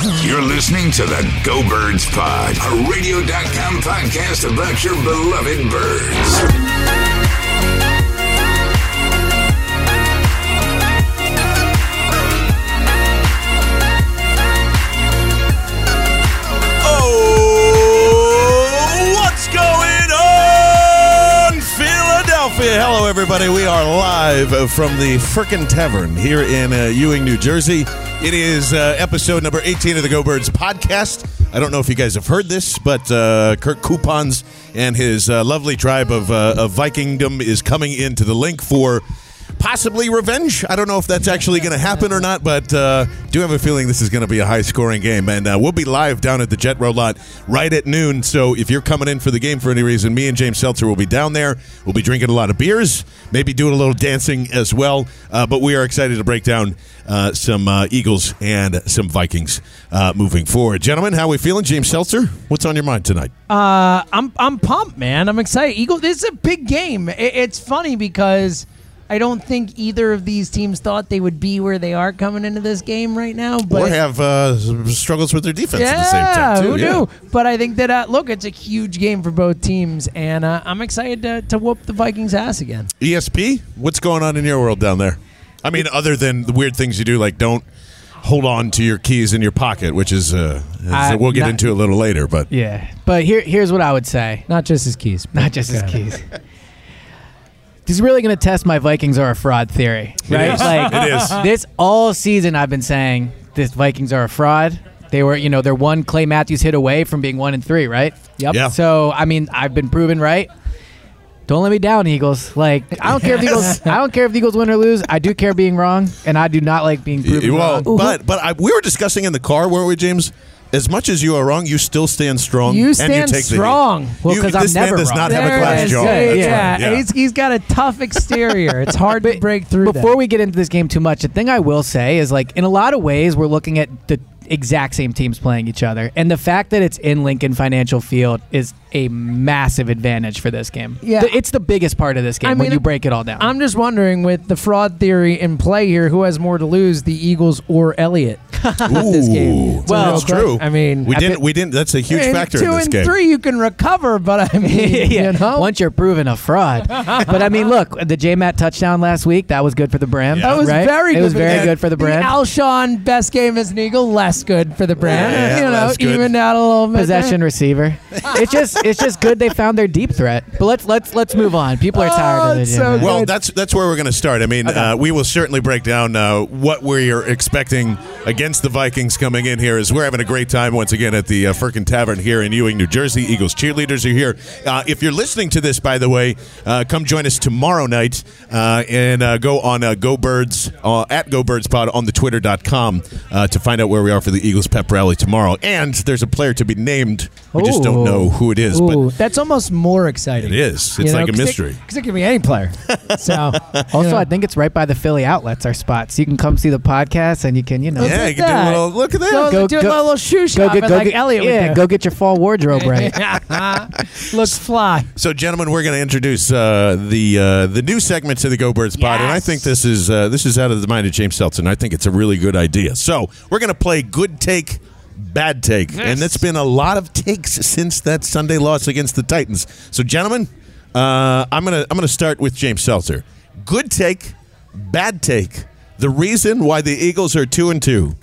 You're listening to the Go Birds Pod, a radio.com podcast about your beloved birds. Oh? Hello, everybody. We are live from the Firkin Tavern here in uh, Ewing, New Jersey. It is uh, episode number 18 of the Go Birds podcast. I don't know if you guys have heard this, but uh, Kirk Cousins and his uh, lovely tribe of, uh, of Vikingdom is coming into the Linc for possibly revenge. I don't know if that's actually going to happen or not, but uh, do have a feeling this is going to be a high scoring game. And uh, we'll be live down at the Jetro lot right at noon. So if you're coming in for the game for any reason, me and James Seltzer will be down there. We'll be drinking a lot of beers, maybe doing a little dancing as well. Uh, but we are excited to break down uh, some uh, Eagles and some Vikings uh, moving forward. Gentlemen, how are we feeling? James Seltzer, what's on your mind tonight? I'm I'm pumped, man. I'm excited. Eagle. This is a big game. It, it's funny because I don't think either of these teams thought they would be where they are coming into this game right now. But or have uh, struggles with their defense yeah, at the same time, too. who Yeah. knew? But I think that uh, look, it's a huge game for both teams, and uh, I'm excited to, to whoop the Vikings' ass again. ESP, what's going on in your world down there? I mean, other than the weird things you do, like don't hold on to your keys in your pocket, which is, uh, is- Uh, we'll get not- into a little later. But Yeah, but here, here's what I would say. Not just his keys, Not just his keys. This is really going to test my Vikings are a fraud theory, right? is. Like It is. this all season. I've been saying this Vikings are a fraud. They were, you know, they're one Clay Matthews hit away from being one and three, right? Yep. Yeah. So I mean, I've been proven right. Don't let me down, Eagles. Like I don't care if the Eagles. I don't care if the Eagles win or lose. I do care being wrong, and I do not like being proven well, wrong. but but I, we were discussing in the car, weren't we, James? As much as you are wrong, you still stand strong. You and stand you take the heat. strong. Well, You- 'cause I'm this man never does wrong. not have a There glass it is. jaw. Yeah, yeah. right. yeah. He's, he's got a tough exterior. It's hard to break through. Before that. we get into this game too much, the thing I will say is like in a lot of ways we're looking at the exact same teams playing each other, and the fact that it's in Lincoln Financial Field is a massive advantage for this game. Yeah. It's the biggest part of this game I when mean, you break it all down. I'm just wondering, with the fraud theory in play here, who has more to lose, the Eagles or Elliott? this game. Ooh, It's well, that's true. I mean, we I didn't. thi- we didn't. That's a huge in factor two in this and game. three, you can recover, but I mean, yeah. you know, Once you're proven a fraud, but I mean, look, the J Matt touchdown last week that was good for the brand. Yeah. that was right? very. It good was for very the- good for the brand. Alshon best game as an Eagle, less good for the brand. Yeah, you know, less good. out a little bit. possession eh. receiver. It's just it's just good they found their deep threat. But let's let's let's move on. People are tired Oh, of it. so man. good. Well, that's that's where we're going to start. I mean, uh, we will certainly break down uh, what we're expecting against the Vikings coming in here. As we're having a great time once again at the uh, Firkin Tavern here in Ewing, New Jersey. Eagles cheerleaders are here. Uh, if you're listening to this, by the way, uh, come join us tomorrow night uh, and uh, go on uh, Go Birds uh, at Go Birds Pod on the Twitter.com uh, to find out where we are for the Eagles pep rally tomorrow. And there's a player to be named. We just don't don't know who it is, Ooh, but that's almost more exciting. it is. It's like a mystery. Because it could be any player. So Also, I think it's right by the Philly outlets, our spot. So you can come see the podcast and you can, you know, yeah, you can that. do a little. Look at that. go, Go- do a go- little shoe go get, go like get, Elliot yeah, go get your fall wardrobe right. do. Looks fly. So, gentlemen, we're going to introduce uh, the uh, the new segment to the Go Birds Pod, and I think this is uh, this is out of the mind of James Seltzer. I think it's a really good idea. So, we're going to play good take, bad take, and it's been a lot of takes since that Sunday loss against the Titans. So, gentlemen, uh, I'm gonna I'm gonna start with James Seltzer. Good take, bad take. The reason why the Eagles are two and two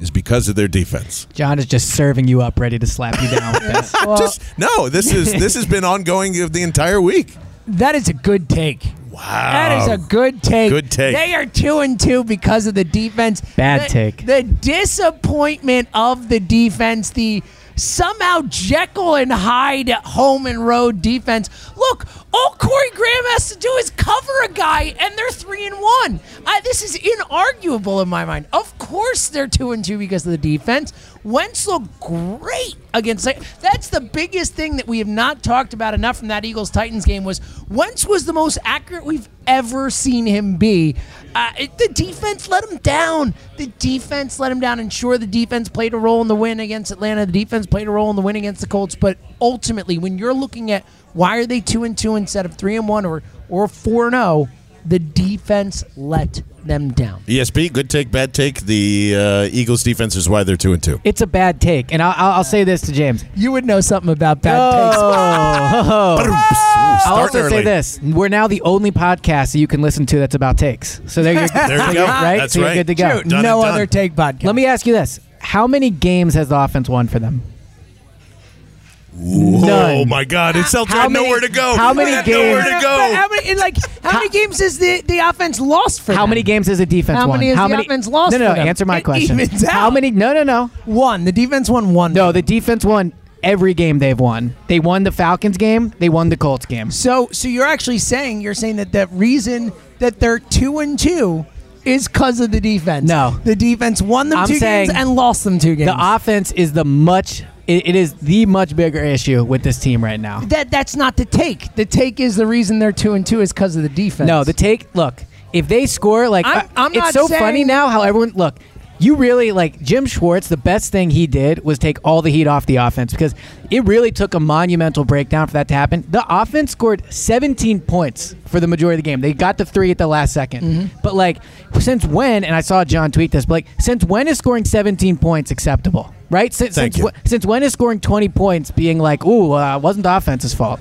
is because of their defense. John is just serving you up, ready to slap you down with this. Just no, this is this has been ongoing of the entire week. That is a good take. Wow, That is a good take. Good take. They are two and two because of the defense. Bad The- take. The disappointment of the defense. The somehow Jekyll and Hyde home and road defense. Look, all Corey Graham has to do is cover a guy, and they're three and one. I, this is inarguable in my mind. Of course, they're two and two because of the defense. Wentz looked great against. That's the biggest thing that we have not talked about enough from that Eagles Titans game was Wentz was the most accurate we've ever seen him be. Uh, it- the defense let him down. The defense let him down. And sure, the defense played a role in the win against Atlanta. The defense played a role in the win against the Colts. But ultimately, when you're looking at why are they two and two instead of three and one or or four and zero, the defense let them down. ESP, good take, bad take. The uh, Eagles defense is why they're two and two. It's a bad take, and I'll, I'll, I'll say this to James. You would know something about bad takes. I'll also early. say this: we're now the only podcast that you can listen to that's about takes. So there you're, There you go. right? That's so you're right. good to go. Shoot, no other take podcast. Let me ask you this: How many games has the offense won for them? Oh my God! It's Seltzer How had many- nowhere to go. how many had games- Nowhere to But go. How many? Like how many games has the, the offense lost for How them? many games has the defense won? How won? many has How the many offense lost No, no, for no. them? Answer my It question. evens How many? No, no, no. One. The defense won one. No, the defense won every game they've won. They won the Falcons game. They won the Colts game. So so you're actually saying you're saying that the reason that they're two and two is because of the defense. No. the defense won them I'm two games and lost them two games. The offense is the much. It, it is the much bigger issue with this team right now. that that's not the take. The take is the reason they're two and two is because of the defense. No, the take. Look, if they score, like I'm- I'm it's so saying- funny now how everyone look. You really like Jim Schwartz. The best thing he did was take all the heat off the offense because it really took a monumental breakdown for that to happen. The offense scored 17 points for the majority of the game. They got the three at the last 2nd Mm-hmm. But like, since when? And I saw John tweet this. But like, since when is scoring 17 points acceptable? Right? Since Thank since, you. since when is scoring 20 points being like, ooh, uh, wasn't the offense's fault?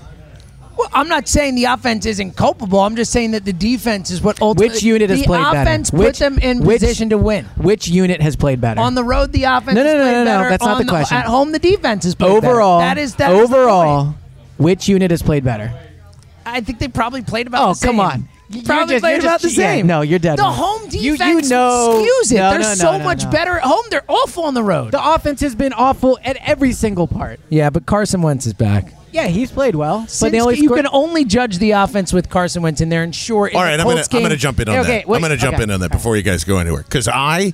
Well, I'm not saying the offense isn't culpable. I'm just saying that the defense is what ultimately. Which unit has played better? The offense put Which- them in which- position to win. Which unit has played better? On the road, the offense No, no, has no, played no, no, that's not On the question. At home, the defense has played overall, better. That is that is the overall, point. which unit has played better? I think they probably played about Oh, the same. come on. You're Probably just- played about just- the yeah, same. no, you're dead The wrong. home You- defense you know- skews it. No, They're no, no, so no, much no. better at home. They're awful on the road. The offense has been awful at every single part. yeah, but Carson Wentz is back. Yeah, he's played well, but they only you scored- can only judge the offense with Carson Wentz in there, and sure. in All the I'm gonna Colts I'm game- gonna jump in on Okay, that. wait, I'm gonna jump okay. in on that before you guys go anywhere because I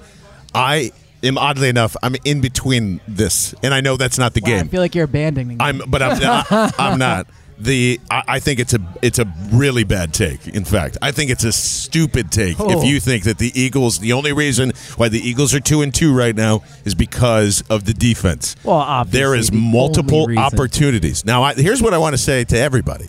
I am oddly enough I'm in between this, and I know that's not the Wow, I game. feel like you're abandoning. me. I'm, but I'm, I, I'm not. The I, I think it's a it's a really bad take. In fact, I think it's a stupid take Oh. if you think that the Eagles. The only reason why the Eagles are two and two right now is because of the defense. Well, obviously, there is the multiple opportunities. Now, I, here's what I want to say to everybody: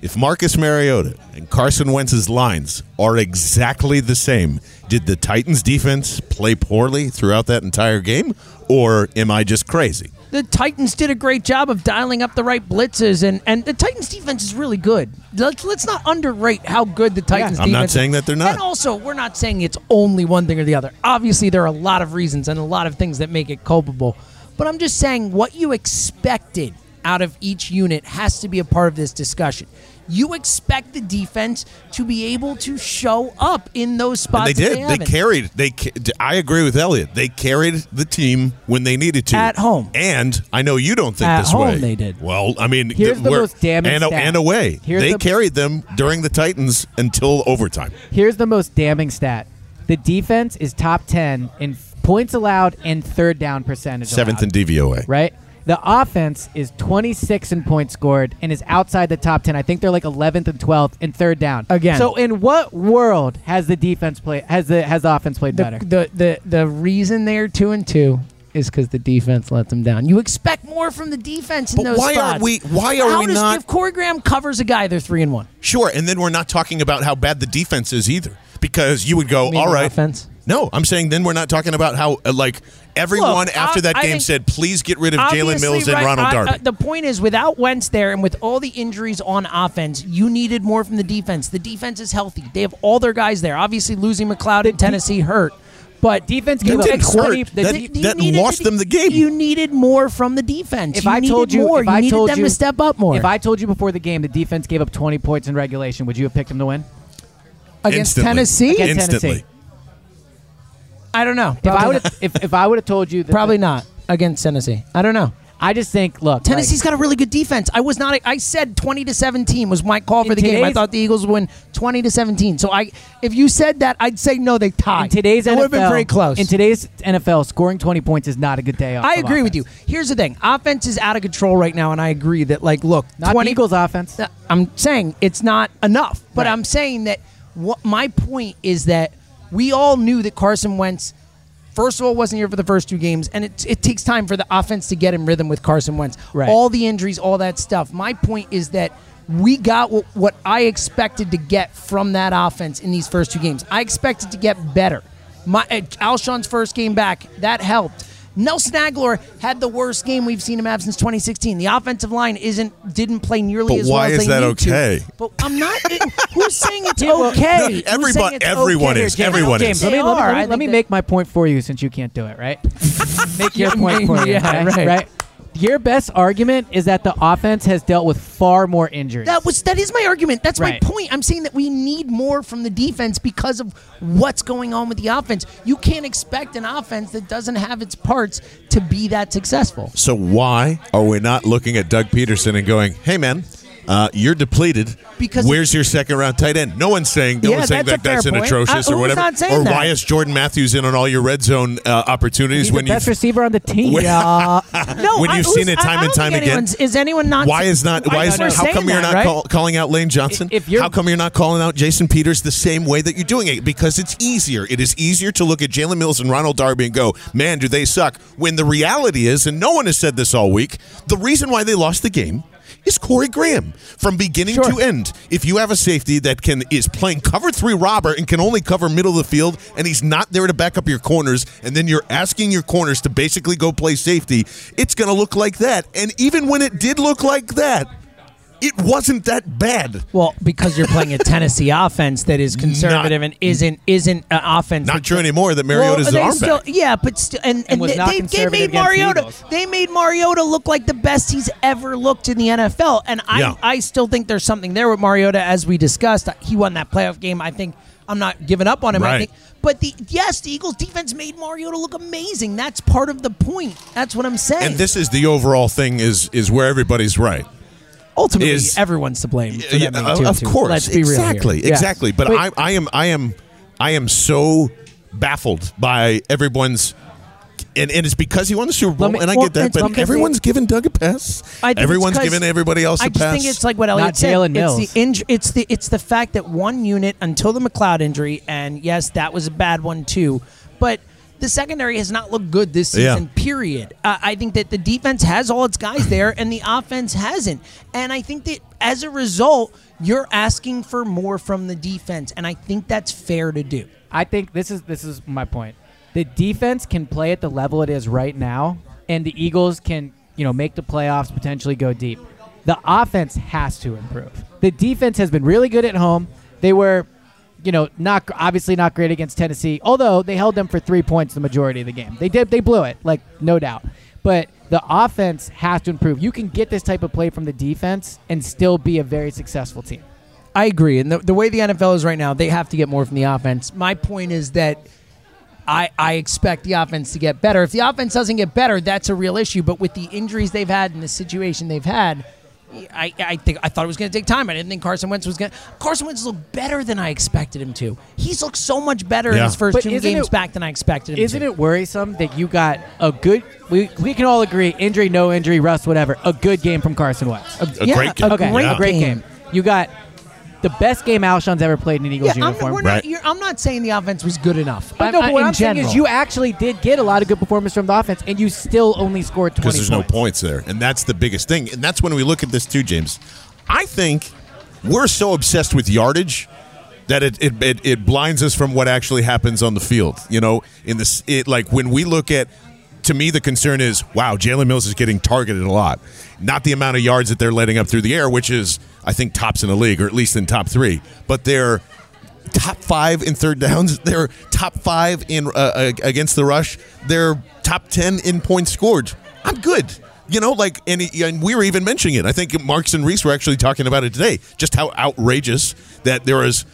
If Marcus Mariota and Carson Wentz's lines are exactly the same, did the Titans defense play poorly throughout that entire game, or am I just crazy? The Titans did a great job of dialing up the right blitzes, and, and the Titans defense is really good. Let's, let's not underrate how good the Titans are. I'm not saying is. that they're not. And also, we're not saying it's only one thing or the other. Obviously, there are a lot of reasons and a lot of things that make it culpable. But I'm just saying what you expected out of each unit has to be a part of this discussion. You expect the defense to be able to show up in those And spots. they did. They, haven't. carried. They. ca- I agree with Elliot. They carried the team when they needed to At home. And I know you don't think At this home way. they did. Well, I mean, Here's th- the most damning and, stat. and away. Here's they the- carried them during the Titans until overtime. Here's the most damning stat: the defense is top ten in points allowed and third down percentage. Seventh allowed, in DVOA. right? The offense is 26 in points scored and is outside the top 10. I think they're like 11th and 12th in third down. Again. So in what world has the defense play has the has the offense played The, better? the the the reason they're two and two is because the defense let them down. You expect more from the defense in But those why spots. aren't we- why are How we does, not- If Corey Graham covers a guy, they're three and one. Sure, and then we're not talking about how bad the defense is either, because you would go, You mean all the right. offense? No, I'm saying then we're not talking about how uh, like everyone Look, after I- that I game think- said, please get rid of Jalen Obviously, Mills and right, Ronald I- Darby. uh, the point is, without Wentz there and with all the injuries on offense, you needed more from the defense. The defense is healthy. They have all their guys there. Obviously, losing McLeod in Tennessee hurt. But defense That up didn't 20 hurt. the That- you that needed lost them the game. You needed more from the defense. if you I needed told you more. if you I needed told them you to step up more If I told you before the game the defense gave up 20 points in regulation, would you have picked them to win? against Instantly. Tennessee. Against Instantly. I don't know. If I would not. if, if I would have told you that Probably not against Tennessee. I don't know. I just think look Tennessee's got a really good defense. I was not. I said twenty to seventeen was my call for In the game. I today's- thought the Eagles would win twenty to seventeen. So I, if you said that, I'd say no. They tied. in today's it NFL would have been very close. In today's NFL, scoring 20 points is not a good day off. I of agree with you. offense. Here's the thing: offense is out of control right now, and I agree that like, look, Not twenty Eagles offense. Uh, I'm saying it's not enough, but Right. I'm saying that what my point is that we all knew that Carson Wentz, first of all, wasn't here for the first two games, and it, it takes time for the offense to get in rhythm with Carson Wentz. Right. All the injuries, all that stuff. My point is that we got what, what I expected to get from that offense in these first two games. I expected to get better. My uh, Alshon's first game back that helped. Nelson Agholor had the worst game we've seen him have since 2016. The offensive line isn't didn't play nearly But as why well as is they that need to. okay? But I'm not. who's saying it's Yeah, okay? no, Who's everyone- saying it's everyone okay? is. James, Everyone James, is. let me, let me, let me, let me make my point for you since you can't do it, right? make your point for you. Yeah, okay? right. Your best argument is that the offense has dealt with far more injuries. That was that is my argument. That's Right. my point. I'm saying that we need more from the defense because of what's going on with the offense. You can't expect an offense that doesn't have its parts to be that successful. So why are we not looking at Doug Pederson and going, "Hey, man, uh, you're depleted. Because- where's your second round tight end?" No one's saying. No Yeah, one's saying that's that that's an point. atrocious Uh, or whatever. not saying or that? why is Jordan Matthews in on all your red zone uh, opportunities He's when the you best receiver on the team. When- no, When I- you've seen it time and time again? Is anyone not? Why is not? Why is we're how come you're that, not right? call, calling out Lane Johnson? If you're- how come you're not calling out Jason Peters the same way that you're doing it? Because it's easier. It is easier to look at Jalen Mills and Ronald Darby and go, "Man, do they suck?" When the reality is, and no one has said this all week, the reason why they lost the game is Corey Graham from beginning Sure. to end. If you have a safety that can is playing cover three robber and can only cover middle of the field, and he's not there to back up your corners, and then you're asking your corners to basically go play safety, it's going to look like that. And even when it did look like that, it wasn't that bad. Well, because you're playing a Tennessee offense that is conservative and isn't isn't an offense. Not that- true anymore that Mariota's well, the they arm still, back. Yeah, but still, and, and, was they, not they, they conservative made against the Mariota. Eagles. They made Mariota look like the best he's ever looked in the NFL, and I Yeah. I still think there's something there with Mariota, as we discussed. He won that playoff game. I think I'm not giving up on him. I Right. think, but the yes, the Eagles defense made Mariota look amazing. That's part of the point. That's what I'm saying. And this is the overall thing is is where everybody's right. Ultimately is- everyone's to blame. For Yeah, that being of two and of two. course, Let's be real here. exactly, Yeah. exactly. But Wait, I, I am, I am, I am so baffled by everyone's. And, and it's because he won the Super Bowl, me- and I well, get that. But because everyone's giving Doug a pass. I think Everyone's it's 'cause- giving everybody else a I just pass. think it's like what Elliot Not said. Jalen Mills. It's the inj- It's the it's the fact that one unit until the McLeod injury, and yes, that was a bad one too. But the secondary has not looked good this Yeah. season. Period. Uh, I think that the defense has all its guys there, and the offense hasn't. And I think that as a result, you're asking for more from the defense, and I think that's fair to do. I think this is this is my point. The defense can play at the level it is right now, and the Eagles can you know make the playoffs, potentially go deep. The offense has to improve. The defense has been really good at home. They were, you know, not obviously not great against Tennessee, although they held them for three points the majority of the game. They did they blew it, like no doubt. But the offense has to improve. You can get this type of play from the defense and still be a very successful team. I agree. And the, the way the NFL is right now, they have to get more from the offense. My point is that I, I expect the offense to get better. If the offense doesn't get better, that's a real issue. But with the injuries they've had and the situation they've had, I, I think I thought it was going to take time. I didn't think Carson Wentz was going. to Carson Wentz looked better than I expected him to. He's looked so much better in his first But two games it- back than I expected him Isn't to. it worrisome that you got a good? We we can all agree, injury, no injury, rust, whatever. A good game from Carson Wentz. A yeah, great game. A okay, great, a great game. game. You got the best game Alshon's ever played in an Eagles Yeah, I'm, uniform. we're not, Right. you're, I'm not saying the offense was good enough. But I- no, I- but what in I'm saying general. is you actually did get a lot of good performance from the offense, and you still only scored 20 because there's no points. points there, and that's the biggest thing. And that's when we look at this too, James. I think we're so obsessed with yardage that it it, it, it blinds us from what actually happens on the field. You know, in this, it like when we look at. To me, the concern is, wow, Jalen Mills is getting targeted a lot. Not the amount of yards that they're letting up through the air, which is, I think, tops in the league, or at least in top three. But they're top five in third downs. They're top five in uh, uh, against the rush. They're top ten in points scored. I'm good. You know, like, and, and we were even mentioning it. I think Marks and Reese were actually talking about it today. Just how outrageous that there is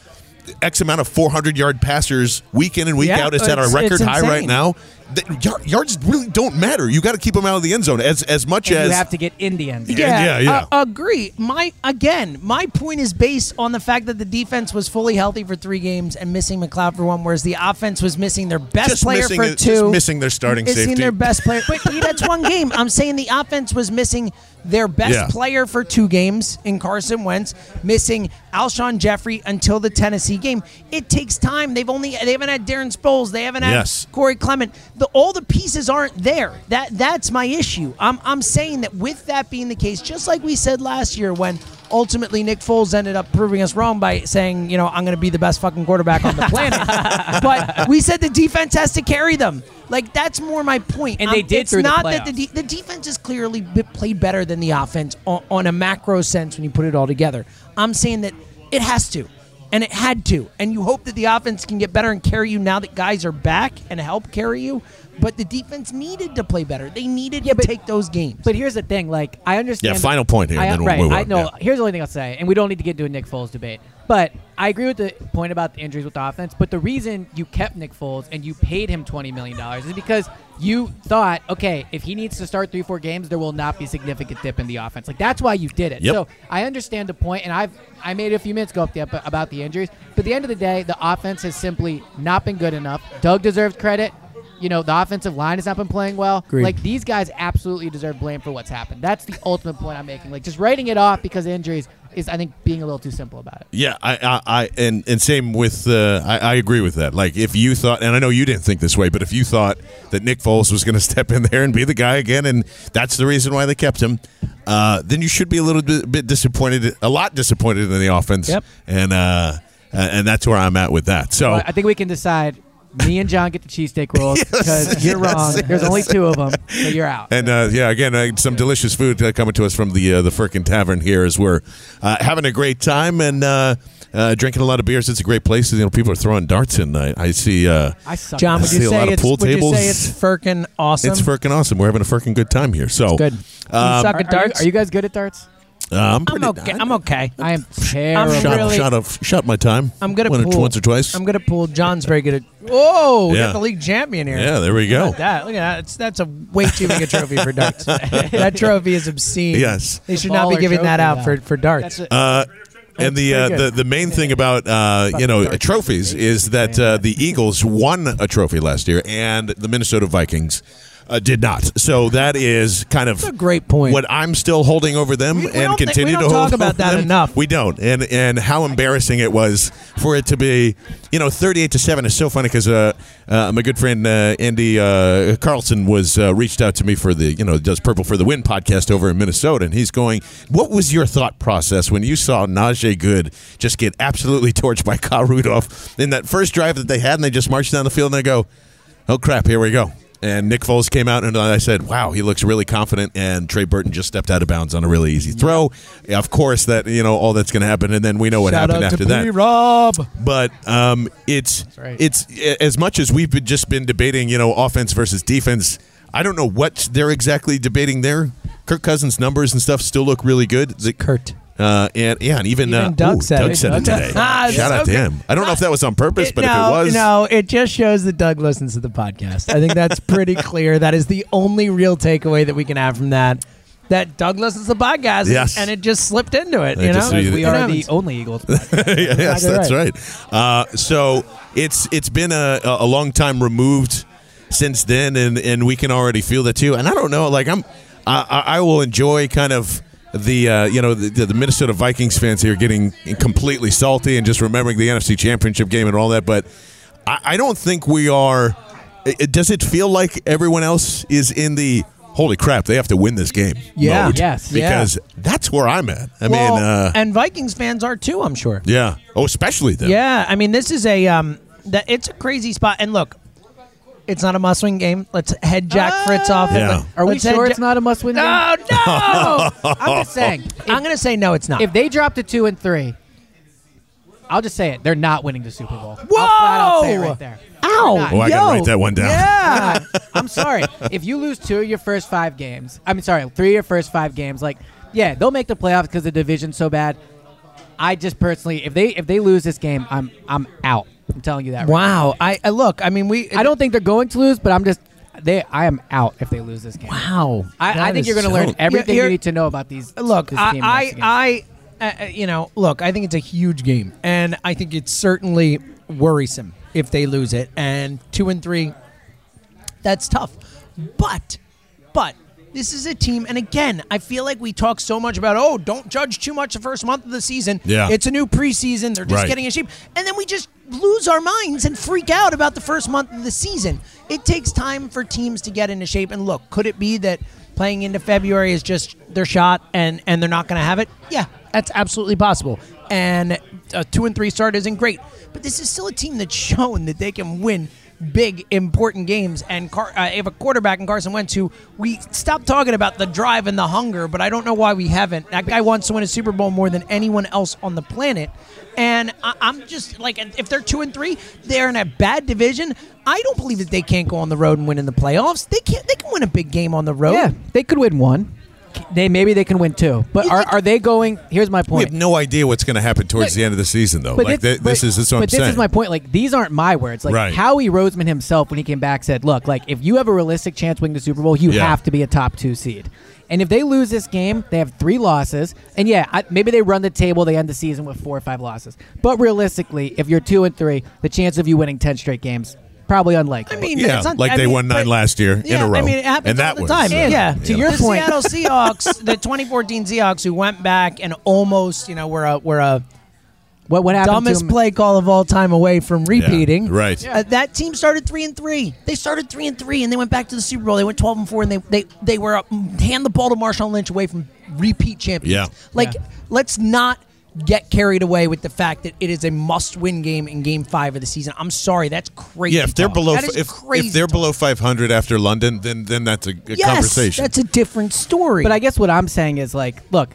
X amount of 400 yard passers week in and week Yeah, out. It's at our record it's high right now. The yard, yards really don't matter. You got to keep them out of the end zone as as much And as you have to get in the end. zone. Yeah, yeah, yeah. uh, agree. My again, my point is based on the fact that the defense was fully healthy for three games and missing McLeod for one, whereas the offense was missing their best Just player for it- two, just missing their starting missing safety. their best player. But that's one game. I'm saying the offense was missing their best Yeah. player for two games in Carson Wentz, missing Alshon Jeffery until the Tennessee game. It takes time. They've only they haven't had Darren Sproles. They haven't had Yes. Corey Clement. The, all the pieces aren't there. That that's my issue. I'm I'm saying that with that being the case, just like we said last year when ultimately Nick Foles ended up proving us wrong by saying, you know, I'm going to be the best fucking quarterback on the planet. but we said the defense has to carry them. Like that's more my point. And they Um, did It's through the not that the de- the defense is clearly b- played better than the offense on, on a macro sense when you put it all together. I'm saying that it has to. And it had to. And you hope that the offense can get better and carry you now that guys are back and help carry you. But the defense needed to play better. They needed Yeah, to but- take those games. But here's the thing, like I understand. Yeah, final point here, I, and then we'll right, move I on, know. yeah. Here's the only thing I'll say, and we don't need to get into a Nick Foles debate. But I agree with the point about the injuries with the offense. But the reason you kept Nick Foles and you paid him twenty million dollars is because you thought, okay, if he needs to start three, four games, there will not be significant dip in the offense. Like that's why you did it. Yep. So I understand the point, and I've I made it a few minutes ago up the, about the injuries. But at the end of the day, the offense has simply not been good enough. Doug deserves credit. You know, the offensive line has not been playing well. Agreed. Like these guys absolutely deserve blame for what's happened. That's the ultimate point I'm making. Like just writing it off because of injuries is, I think, being a little too simple about it. Yeah, I, I, I and and same with. Uh, I, I agree with that. Like, if you thought, and I know you didn't think this way, but if you thought that Nick Foles was going to step in there and be the guy again, and that's the reason why they kept him, uh, then you should be a little bit, bit disappointed, a lot disappointed in the offense. Yep. And uh, and that's where I'm at with that. So But I think we can decide. Me and John get the cheesesteak rolls because you're yes, wrong. There's only two of them, so you're out. And uh, yeah, again, uh, some delicious food uh, coming to us from the uh, the Firkin Tavern here as we're uh, having a great time and uh, uh, drinking a lot of beers. It's a great place. You know, people are throwing darts in. I, I see. Uh, I suck. John, at would see you a say lot of it's pool would you tables. say it's Firkin awesome? it's Firkin awesome. We're having a Firkin good time here. So good. Um, you suck Are, at are you, darts. are you guys good at darts? Uh, I'm, I'm okay. I'm okay. I am terrible. Shot, really- shot, of, shot my time. I'm good at Won it pool. once or twice. I'm good at pool. John's very good at. Whoa, we Yeah. got the league champion here. yeah, there we go. Look at that. Look at that. It's, that's a way too big a trophy for darts. that trophy is obscene. Yes. They should The not be giving that out for, for darts. Uh, and the, uh, the the main thing about uh, you know trophies is that uh, the Eagles won a trophy last year, and the Minnesota Vikings uh, did not. So that is kind of a great point. What I'm still holding over them We- we and continue we don't to hold talk about over that them. enough. We don't, and and how embarrassing it was for it to be, you know, 38 to seven is so funny because uh, uh, my good friend uh, Andy uh, Carlson was uh, reached out to me for the you know does Purple for the Win podcast over in Minnesota, and he's going, "What was your thought process when you saw Najee Goode just get absolutely torched by Kyle Rudolph in that first drive that they had, and they just marched down the field and they go." Oh crap! Here we go. And Nick Foles came out, and I said, "Wow, he looks really confident." And Trey Burton just stepped out of bounds on a really easy throw. Of course, that you know all that's going to happen, and then we know what Shout happened after that. P-Rob. But um, it's right. it's as much as we've been, just been debating, you know, offense versus defense. I don't know what they're exactly debating there. Kirk Cousins' numbers and stuff still look really good. The- Kurt. Uh, and yeah, and even, Even uh, Doug ooh, said Doug it. said it today. Ah, Shout out to him. I don't know if that was on purpose, but no, if it was, no, it just shows that Doug listens to the podcast. I think that's pretty clear. That is the only real takeaway that we can have from that. that Doug listens to podcasts, Yes. and it just slipped into it. It You know, just- we are the only Eagles. yes, that's right. Uh, so it's it's been a, a long time removed since then, and, and we can already feel that too. And I don't know, like I'm, I I will enjoy kind of the uh, you know the, the Minnesota Vikings fans here getting completely salty and just remembering the NFC Championship game and all that, but I, I don't think we are. It, does it feel like everyone else is in the holy crap? They have to win this game. Yeah. mode? Yes. because that's where I'm at. I Well, mean, uh, and Vikings fans are too. I'm sure. yeah. Oh, especially them. Yeah, I mean, this is a um, that it's a crazy spot. And look, it's not a must-win game. Let's head Jack Fritz oh! off. it. Yeah. Let- Are we let's head sure Ja- it's not a must-win game? No, no. I'm just saying. I'm gonna say no. It's not. If they drop to two and three, I'll just say it. They're not winning the Super Bowl. Whoa! I'll flat out say it right there. Ow! Oh, I gotta write that one down. Yeah. I'm sorry. If you lose two of your first five games, I'm sorry, three of your first five games, like, yeah, they'll make the playoffs because the division's so bad. I just personally, if they if they lose this game, I'm I'm out. I'm telling you that. Right wow. I, I look. I mean, we. I don't think they're going to lose, but I'm just they. I am out if they lose this game. Wow. I, I think you're going to so- learn everything you need to know about these. Look, this I, next. I, I, uh, you know, look, I think it's a huge game, and I think it's certainly worrisome if they lose it. And two and three, that's tough. But, but this is a team, and again, I feel like we talk so much about, oh, don't judge too much the first month of the season. Yeah. it's a new preseason; they're just Right. getting in shape, and then we just lose our minds and freak out about the first month of the season. It takes time for teams to get into shape. And look, could it be that playing into February is just their shot and and they're not going to have it? Yeah, that's absolutely possible. And a two and three start isn't great, but this is still a team that's shown that they can win big important games and Car- uh, have a quarterback in Carson Wentz who we stopped talking about the drive and the hunger but I don't know why we haven't. That guy wants to win a Super Bowl more than anyone else on the planet. And I- I'm just like if they're two and three they're in a bad division I don't believe that they can't go on the road and win in the playoffs. They can't they can win a big game on the road. Yeah, they could win one. They maybe they can win two. But are, are they going? Here's my point. We have no idea what's going to happen towards But- the end of the season, though. But Like this, this but- is this is what but I'm this saying. is my point. Like these aren't my words. Like Right. Howie Roseman himself, when he came back, said, "Look, like if you have a realistic chance winning the Super Bowl, you Yeah. have to be a top two seed. And if they lose this game, they have three losses. And yeah, I, maybe they run the table, they end the season with four or five losses. But realistically, if you're two and three, the chance of you winning ten straight games probably unlikely. I mean, yeah, it's not, like I they mean, won nine but- last year in a row. I mean, it happens and that all the was, time. uh, yeah, to your the point- Seattle Seahawks, the 2014 Seahawks, who went back and almost, you know, were a were a what what happened dumbest to play call of all time away from repeating. right. Uh, that team started three and three. They started three and three, and they went back to the Super Bowl. They went 12 and four, and they they they were up, hand the ball to Marshawn Lynch away from repeat champions. Yeah. like Yeah. let's not get carried away with the fact that it is a must-win game in Game Five of the season. I'm sorry, that's crazy. Yeah, if they're talk. below That is if, if they're talk. below 500 after London, then then that's a, a yes, conversation. that's a different story. But I guess what I'm saying is like, look,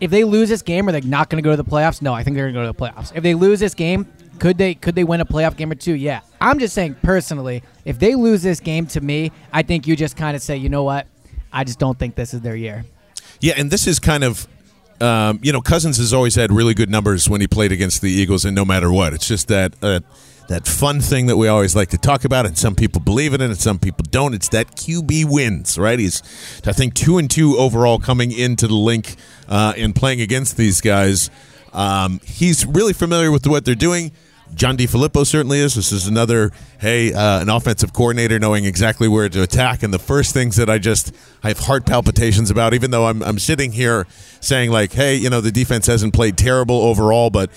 if they lose this game, are they not going to go to the playoffs? No, I think they're going to go to the playoffs. If they lose this game, could they could they win a playoff game or two? Yeah. I'm just saying personally, if they lose this game to me, I think you just kind of say, you know what, I just don't think this is their year. Yeah, and this is kind of, um, you know, Cousins has always had really good numbers when he played against the Eagles, and no matter what, it's just that uh, that fun thing that we always like to talk about, and some people believe in it, and some people don't. It's that QB wins, right? He's, I think, two and two overall coming into the Linc uh, and playing against these guys. Um, he's really familiar with what they're doing. John DeFilippo certainly is. This is another, hey, uh, an offensive coordinator knowing exactly where to attack. And the first things that I just, I have heart palpitations about, even though I'm, I'm sitting here saying, like, hey, you know, the defense hasn't played terrible overall, but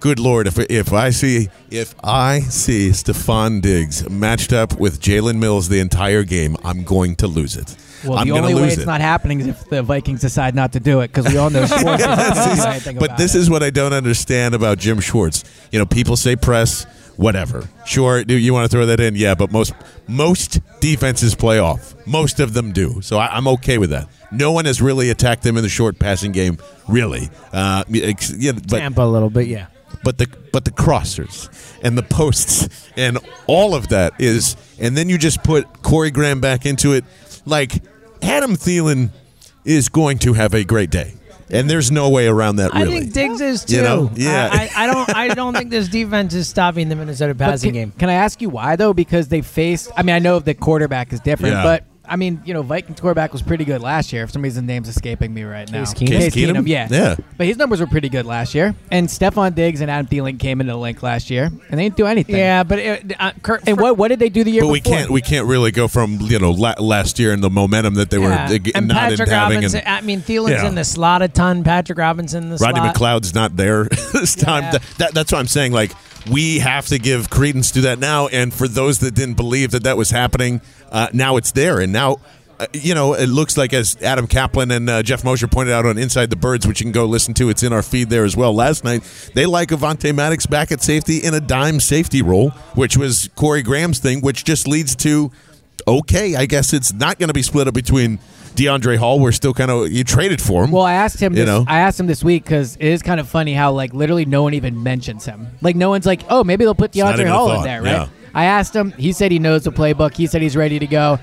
good Lord, if, if I see, if I see Stefon Diggs matched up with Jalen Mills the entire game, I'm going to lose it. Well, I'm the only way it's it. not happening is if the Vikings decide not to do it because we all know Schwartz isn't gonna do anything but this it. is what I don't understand about Jim Schwartz. You know, people say press, whatever. Sure, do you want to throw that in? Yeah, but most most defenses play off. Most of them do. So I, I'm okay with that. No one has really attacked them in the short passing game, really. Uh, yeah, but Tampa a little bit, yeah. but the but the crossers and the posts and all of that is and then you just put Corey Graham back into it like Adam Thielen is going to have a great day and there's no way around that really I think Diggs is too. You know, yeah. I, I, I don't. I don't think this defense is stopping the Minnesota passing can, game. Can I ask you why though? Because they faced. I mean, I know the quarterback is different, Yeah. but I mean, you know, Vikings quarterback was pretty good last year. For some reason, name's escaping me right now. Case Keenum? Case Keenum? yeah. Yeah. But his numbers were pretty good last year. And Stefon Diggs and Adam Thielen came into the Linc last year, and they didn't do anything. Yeah, but it, uh, Kurt, And what what did they do the year But we before? can't we can't really go from you know la- last year and the momentum that they Yeah. were uh, and not Patrick in having. Robinson. And I mean, Thielen's Yeah. in the slot a ton. Patrick Robinson in the Rodney slot. McLeod's not there this time. Yeah. That, that, that's what I'm saying. Like we have to give credence to that now. And for those that didn't believe that that was happening, uh, now it's there. And now. Uh, you know, it looks like as Adam Kaplan and uh, Geoff Mosher pointed out on Inside the Birds, which you can go listen to. It's in our feed there as well. Last night, they like Avonte Maddox back at safety in a dime safety role, which was Corey Graham's thing, which just leads to okay. I guess it's not going to be split up between Deiondre' Hall. We're still kind of you traded for him. Well, I asked him. You This, know? I asked him this week because it is kind of funny how like literally no one even mentions him. Like no one's like, oh, maybe they'll put Deiondre' Hall in there, right? yeah. I asked him. He said he knows the playbook. He said he's ready to go.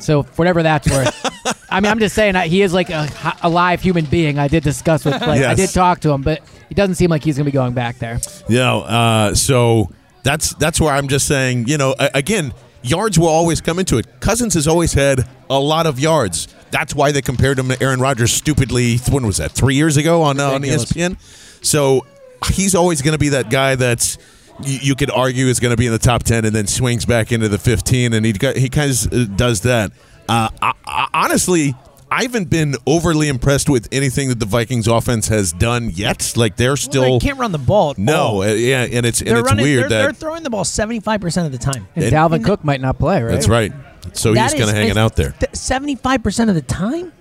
So whatever that's worth. I mean, I'm just saying that he is like a, a live human being. I did discuss with. Like, I did talk to him, but he doesn't seem like he's going to be going back there. You know, uh, so that's that's where I'm just saying, you know, again, yards will always come into it. Cousins has always had a lot of yards. That's why they compared him to Aaron Rodgers stupidly. When was that? Three years ago on uh, on. ESPN. So he's always going to be that guy that's you, you could argue is going to be in the top ten and then swings back into the fifteen, and he he kind of does that. Uh, I, I, honestly. I haven't been overly impressed with anything that the Vikings offense has done yet. Like they're still Well, they can't run the ball. At no, all. uh, yeah, and it's and they're it's running. weird they're, they're throwing the ball seventy five percent of the time. And And- Dalvin Cook might not play, right? that's right. So he's kind of hanging out there Seventy five percent of the time.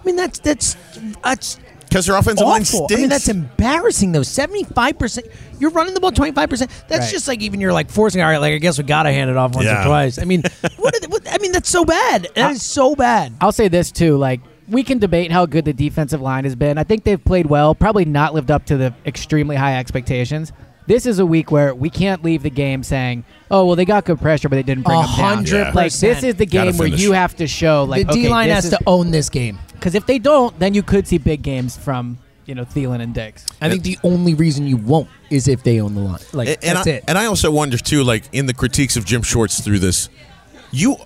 I mean, that's that's that's because their offensive line awful. stinks. I mean, that's embarrassing though. Seventy five percent. You're running the ball twenty five percent. That's Right. just like even you're like forcing. All right, like I guess we gotta hand it off once Yeah. or twice. I mean, what, are they- what? I mean, that's so bad. That is so bad. I'll say this too, like we can debate how good the defensive line has been. I think they've played well, probably not lived up to the extremely high expectations. This is a week where we can't leave the game saying, "Oh, well, they got good pressure, but they didn't bring A them down." hundred Like this is the Gotta game where finish. you have to show, like, the D line okay, has to own this game. Because if they don't, then you could see big games from you know Thielen and Diggs. I think the only reason you won't is if they own the line. Like and, and that's I, it. And I also wonder too, like in the critiques of Jim Schwartz through this, you,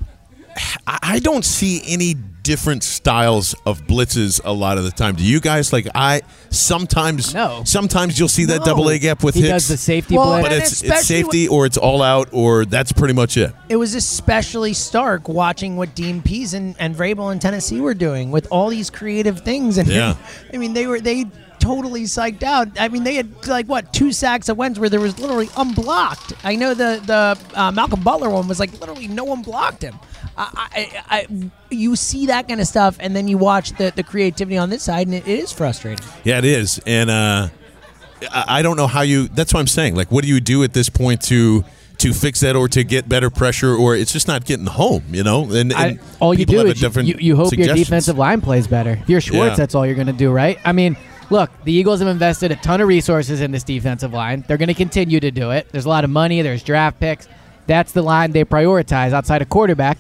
I I don't see any different styles of blitzes a lot of the time. Do you guys like? I sometimes No. Sometimes you'll see that No. double A gap with He Hicks, does the safety Well, blitz. but it's it's safety or it's all out or that's pretty much it. It was especially stark watching what Dean Pees and, and Vrabel in Tennessee were doing with all these creative things. And Yeah. I mean, they were they totally psyched out. I mean, they had like what two sacks of Wentz where there was literally unblocked. I know the the uh, Malcolm Butler one was like literally no one blocked him. I, I, I, you see that kind of stuff, and then you watch the, the creativity on this side, and it, it is frustrating. Yeah, it is, and uh, I I don't know how you. That's what I'm saying. Like, what do you do at this point to to fix that, or to get better pressure, or it's just not getting home, you know? And, I, and all you do have is you, different you, you hope your defensive line plays better. If you're Schwartz, Yeah. that's all you're going to do, right? I mean, look, the Eagles have invested a ton of resources in this defensive line. They're going to continue to do it. There's a lot of money. There's draft picks. That's the line they prioritize outside of quarterback.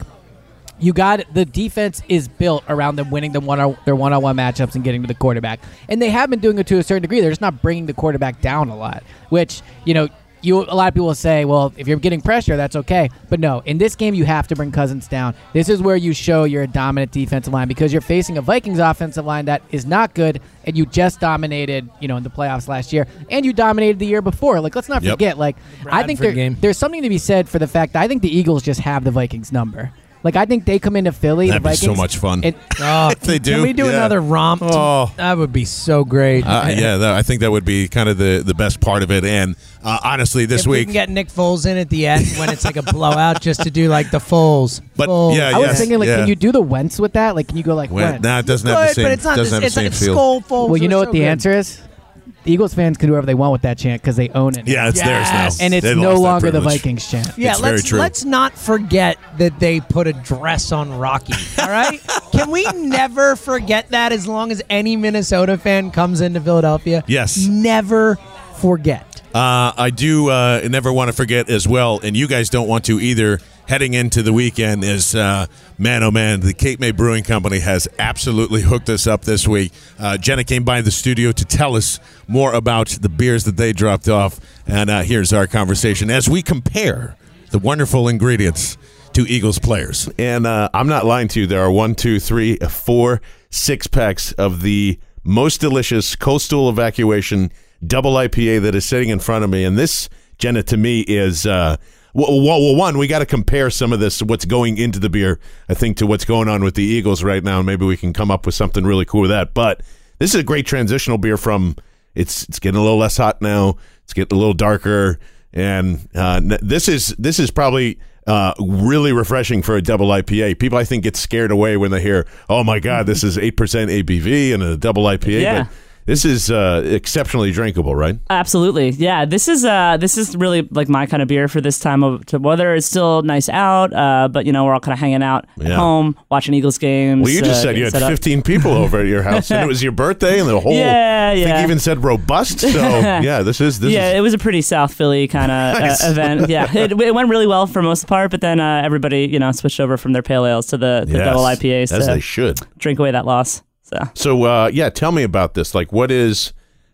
You got the defense is built around them winning the one their one on one matchups and getting to the quarterback, and they have been doing it to a certain degree. They're just not bringing the quarterback down a lot, which you know you a lot of people will say, well, if you're getting pressure, that's okay. But no, in this game, you have to bring Cousins down. This is where you show you're a dominant defensive line because you're facing a Vikings offensive line that is not good, and you just dominated, you know, in the playoffs last year, and you dominated the year before. Like, let's not Yep. forget, like, I think there, game. there's something to be said for the fact that I think the Eagles just have the Vikings number. Like, I think they come into Philly. That'd the be so much fun. and- Oh, If they do, Can we do yeah. another romp? Oh. That would be so great. Uh, yeah, that, I think that would be kind of the, the best part of it. And uh, honestly, this if we can get Nick Foles in at the end when it's like a blowout, just to do like the Foles. But, Foles. yeah, I was thinking, like, yeah. can you do the Wentz with that? Like, can you go like when, Wentz? nah, it doesn't Good, have the same. but it's not. doesn't It's, have the it's, same it's feel. Skull Foles. well, you know what so the good. answer is? The Eagles fans can do whatever they want with that chant because they own it. Yeah, it's theirs now. and it's They no lost that longer the privilege. Vikings chant. Yeah, It's very let's true. let's not forget that they put a dress on Rocky. All right, can we never forget that? As long as any Minnesota fan comes into Philadelphia, Yes. never forget. Uh, I do uh, never want to forget as well, and you guys don't want to either. Heading into the weekend is uh, man, oh man, the Cape May Brewing Company has absolutely hooked us up this week. Uh, Jenna came by the studio to tell us more about the beers that they dropped off, and uh, here's our conversation as we compare the wonderful ingredients to Eagles players. And uh, I'm not lying to you. There are one, two, three, four, six packs of the most delicious coastal evacuation double IPA that is sitting in front of me. And this, Jenna, to me is. Uh, well, well, one, we got to compare some of this, what's going into the beer, I think, to what's going on with the Eagles right now. Maybe we can come up with something really cool with that. But this is a great transitional beer from it's it's getting a little less hot now. It's getting a little darker, and uh, this is this is probably uh, really refreshing for a double IPA. People, I think, get scared away when they hear, "Oh my God, this is eight percent ABV and a double IPA." Yeah. But this is uh, exceptionally drinkable, right? Absolutely, yeah. This is uh, this is really like my kind of beer for this time of to weather. It's still nice out, uh, but you know we're all kind of hanging out at Yeah. home, watching Eagles games. Well, you just uh, said you had set up. 15 people over at your house, and it was your birthday, and the whole Yeah, yeah. even said robust. So yeah, this is this yeah, is it was a pretty South Philly kind of Nice. uh, event. Yeah, it, it went really well for most part, but then uh, everybody, you know, switched over from their pale ales to the, the Yes, double IPAs as to they should. drink away that loss. So So uh, yeah, tell me about this. Like, what is?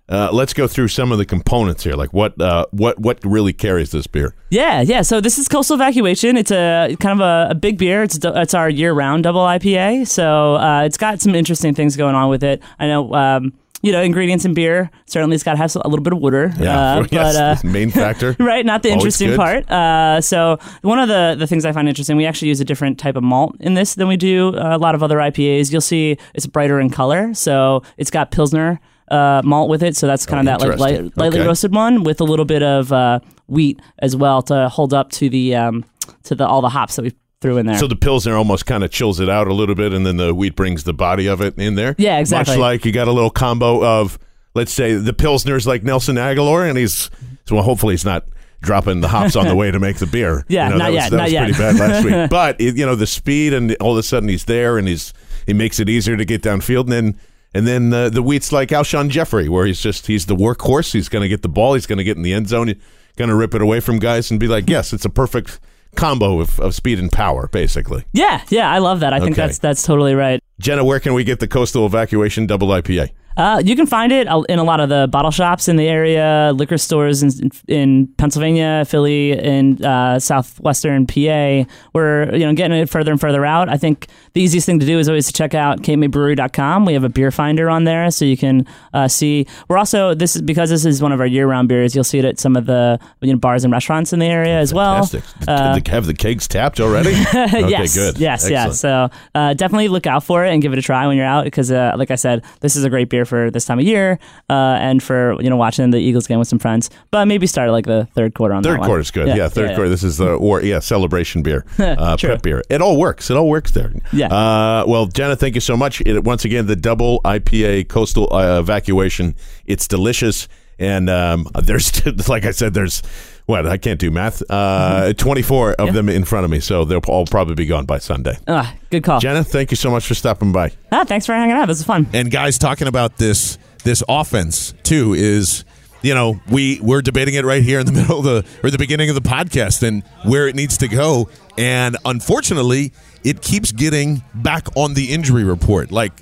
Uh, let's go through some of the components here. Like, what uh, what what really carries this beer? yeah, yeah. So this is Coastal Evacuation. It's a kind of a, a big beer. It's it's our year round double IPA. So uh, it's got some interesting things going on with it. I know. Um, you know, ingredients in beer certainly it's got to have a little bit of water. Yeah, uh, yes, but uh, main factor. right not the Always interesting good. part uh, so one of the, the things i find interesting we actually use a different type of malt in this than we do uh, a lot of other ipas you'll see it's brighter in color so it's got pilsner uh, malt with it so that's kind Oh, of that like light, lightly Okay. roasted one with a little bit of uh, wheat as well to hold up to the um, to the all the hops that we threw in there So the pilsner almost kind of chills it out a little bit, and then the wheat brings the body of it in there. Yeah, exactly. Much like you got a little combo of, let's say, the pilsner's like Nelson Agholor, and he's so well. Hopefully, he's not dropping the hops on the way to make the beer. Yeah, you know, not that yet, Was, that not was yet. pretty bad last week. But it, you know, the speed and all of a sudden he's there, and he's he makes it easier to get downfield, and then. And then uh, the wheat's like Alshon Jeffery, where he's just he's the workhorse. He's going to get the ball. He's going to get in the end zone. He's going to rip it away from guys and be like, yes, it's a perfect combo of, of speed and power, basically. yeah yeah i love that i think that's that's totally right Jenna, where can we get the Coastal Evacuation Double IPA? Uh, you can find it in a lot of the bottle shops in the area, liquor stores in, in Pennsylvania, Philly, and uh, southwestern PA. We're you know getting it further and further out. I think the easiest thing to do is always to check out capemaybrewery.com. We have a beer finder on there, so you can uh, see. We're also this is because this is one of our year-round beers. You'll see it at some of the you know, bars and restaurants in the area as well. Fantastic. Uh, have the kegs tapped already? okay, yes, good. Yes, yeah. So uh, definitely look out for it and give it a try when you're out because, uh, like I said, this is a great beer for this time of year uh, and for you know watching the Eagles game with some friends. But maybe start like the third quarter on Third one. quarter's good. Yeah, third quarter. This is the or yeah celebration beer, uh, prep beer. It all works. It all works there. Yeah. Uh, well, Jenna, thank you so much. It, once again, the double IPA coastal uh, evacuation. It's delicious, and um, there's like I said, there's what I can't do math. Uh, Twenty four of them in front of me, so they'll all probably be gone by Sunday. Ah, good call. Jenna, thank you so much for stopping by. Ah, thanks for hanging out. This is fun. and guys talking about this this offense too is you know we we're debating it right here in the middle of the or the beginning of the podcast and where it needs to go and unfortunately it keeps getting back on the injury report like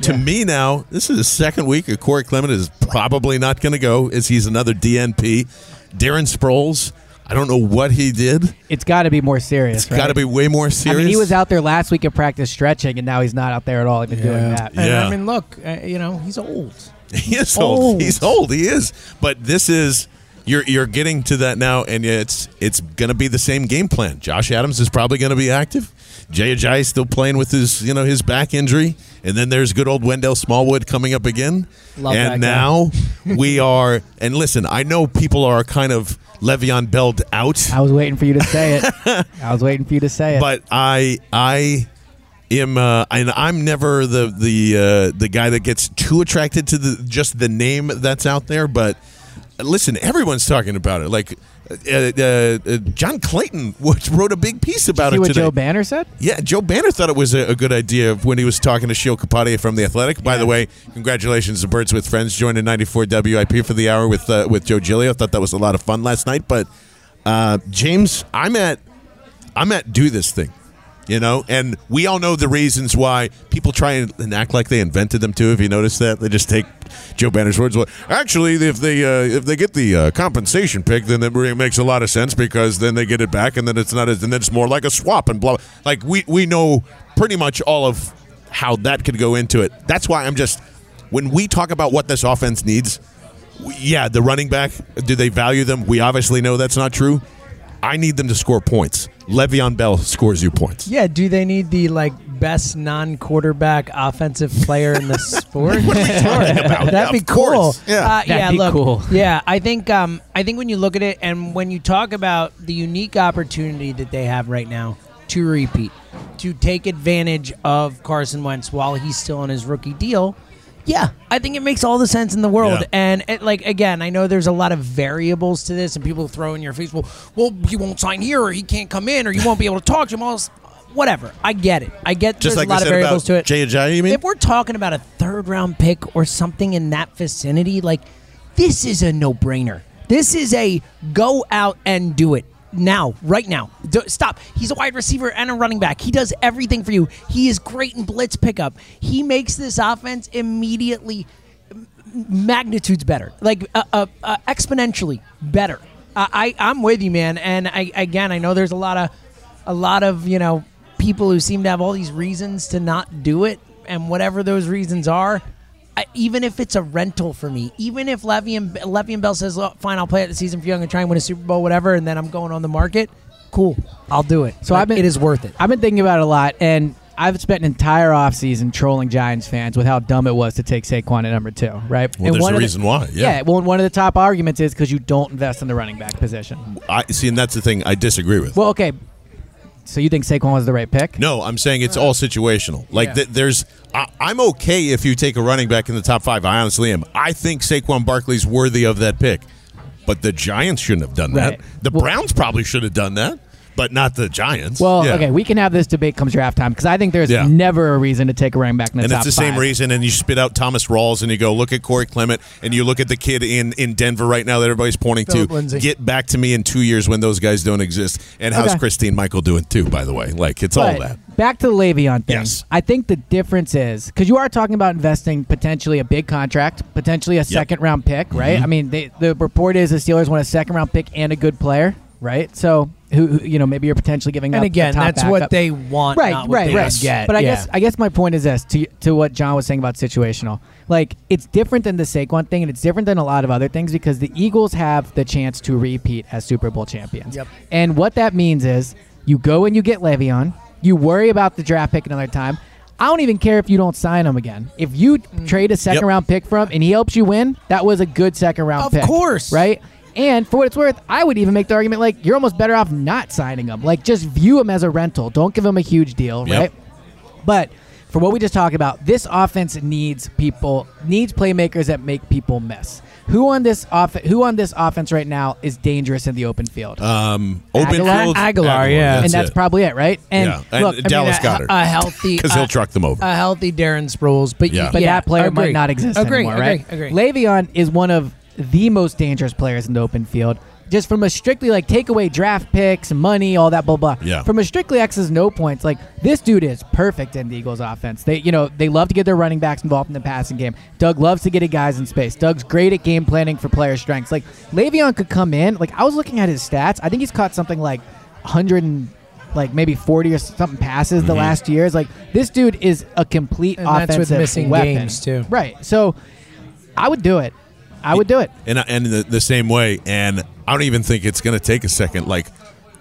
to me now this is the second week that Corey Clement is probably not going to go as he's another DNP Darren Sproles I don't know what he did It's got to be more serious. it's got to be way more serious. I serious mean, he was out there last week in practice stretching, and now he's not out there at all, even doing that. And Yeah. I mean, look, uh, you know, he's old. He is old. Old. He's old. He is. But this is you're you're getting to that now, and it's it's going to be the same game plan. Josh Adams is probably going to be active. Jay Ajayi is still playing with his you know his back injury, and then there's good old Wendell Smallwood coming up again. Love and now we are. And listen, I know people are kind of Le'Veon Belled out. I was waiting for you to say it. I was waiting for you to say it. but I I am uh, and I'm never the the uh, the guy that gets too attracted to the just the name that's out there. But listen, everyone's talking about it. Like uh, uh, uh, John Clayton wrote a big piece about See it what today. Joe Banner said? Yeah, Joe Banner thought it was a, a good idea when he was talking to Sheil Kapadia from The Athletic. By the way, congratulations to Birds with Friends joining 94 WIP for the hour with uh, with Joe Giglio. I thought that was a lot of fun last night. But uh, James, I'm at I'm at do this thing. You know, and we all know the reasons why people try and, act like they invented them too. If you notice that, they just take Joe Banner's words. Well, actually, if they uh, if they get the uh, compensation pick, then it makes a lot of sense because then they get it back, and then it's not, as, and then it's more like a swap and blah. Like we we know pretty much all of how that could go into it. That's why I'm just when we talk about what this offense needs. Yeah, the running back. Do they value them? We obviously know that's not true. I need them to score points. Le'Veon Bell scores you points. Yeah, do they need the like best non-quarterback offensive player in the sport? What are we talking about? That'd be cool. course. Yeah. Uh, That'd yeah, be look, cool. Yeah, I think um, I think when you look at it and when you talk about the unique opportunity that they have right now to repeat, to take advantage of Carson Wentz while he's still on his rookie deal. Yeah, I think it makes all the sense in the world. Yeah. And it, like again, I know there's a lot of variables to this, and people throw in your face, well, well, he won't sign here, or he can't come in, or you won't be able to talk to him. All whatever. I get it. I get Just there's like a lot of variables about to it. Jay Ajayi, you mean? If we're talking about a third round pick or something in that vicinity, like this is a no brainer. This is a go out and do it now, right now. Do, stop. He's a wide receiver and a running back. He does everything for you. He is great in blitz pickup. He makes this offense immediately magnitudes better, like uh, uh, uh, exponentially better. I I'm with you, man. And I again, I know there's a lot of a lot of you know people who seem to have all these reasons to not do it, and whatever those reasons are. I, even if it's a rental for me, even if Le'Veon, Le'Veon Bell says, "Look, "Fine, I'll play it the season for you. I'm gonna try and win a Super Bowl, whatever," and then I'm going on the market. Cool, I'll do it. So Like, I've been, it is worth it. I've been thinking about it a lot, and I've spent an entire offseason trolling Giants fans with how dumb it was to take Saquon at number two, right? Well, and there's one a of the- reason why, yeah. well, one of the top arguments is because you don't invest in the running back position. I see, and that's the thing I disagree with. Well, okay. So you think Saquon was the right pick? No, I'm saying it's all situational. Like th- there's, I, I'm okay if you take a running back in the top five. I honestly am. I think Saquon Barkley's worthy of that pick, but the Giants shouldn't have done that. Right. The Well- Browns probably should have done that, but not the Giants. Well, Yeah. okay, we can have this debate come draft time because I think there's Yeah. never a reason to take a running back in the and top it's the same five. reason. And you spit out Thomas Rawls, and you go look at Corey Clement, and you look at the kid in in Denver right now that everybody's pointing Phillip to. Lindsay. Get back to me in two years when those guys don't exist. And how's Okay. Christine Michael doing too? By the way, like it's all that. Back to the Le'Veon thing. Yes. I think the difference is because you are talking about investing potentially a big contract, potentially a second round pick, right? Mm-hmm. I mean, they, the report is the Steelers want a second round pick and a good player, right? So, who, who you know, maybe you're potentially giving and up. again, the top that's what they want, right, not what right, they right. get. But I Yeah. guess I guess my point is this to to what John was saying about situational. Like it's different than the Saquon thing, and it's different than a lot of other things because the Eagles have the chance to repeat as Super Bowl champions. Yep. And what that means is you go and you get Le'Veon. You worry about the draft pick another time. I don't even care if you don't sign him again. If you mm. trade a second Yep. round pick for him and he helps you win, that was a good second round Of pick. course. Right? And for what it's worth, I would even make the argument like you're almost better off not signing him. Like just view him as a rental. Don't give him a huge deal, Yep. right? But for what we just talked about, this offense needs people needs playmakers that make people miss. Who on this off who on this offense right now is dangerous in the open field? Um, Agholor? open field, Agholor, yeah. and that's it. probably it, right? And yeah. And look, I mean, Dallas a, Goedert a healthy because he'll truck them over. a healthy Darren Sproles, but Yeah. yeah, but that player agree. might not exist agree, anymore, agree, right? Agree. Le'Veon is one of the most dangerous players in the open field. Just from a strictly like take away draft picks, money, all that blah blah. Yeah. From a strictly X's no points, like this dude is perfect in the Eagles offense. They you know, they love to get their running backs involved in the passing game. Doug loves to get it guys in space. Doug's great at game planning for player strengths. Like Le'Veon could come in, like I was looking at his stats. I think he's caught something like hundred and like maybe 40 or something passes the mm-hmm. last years. Like this dude is a complete And that's offensive with missing weapon. games, too. Right. So I would do it. I would do it. and and the, the same way. And I don't even think it's going to take a second. Like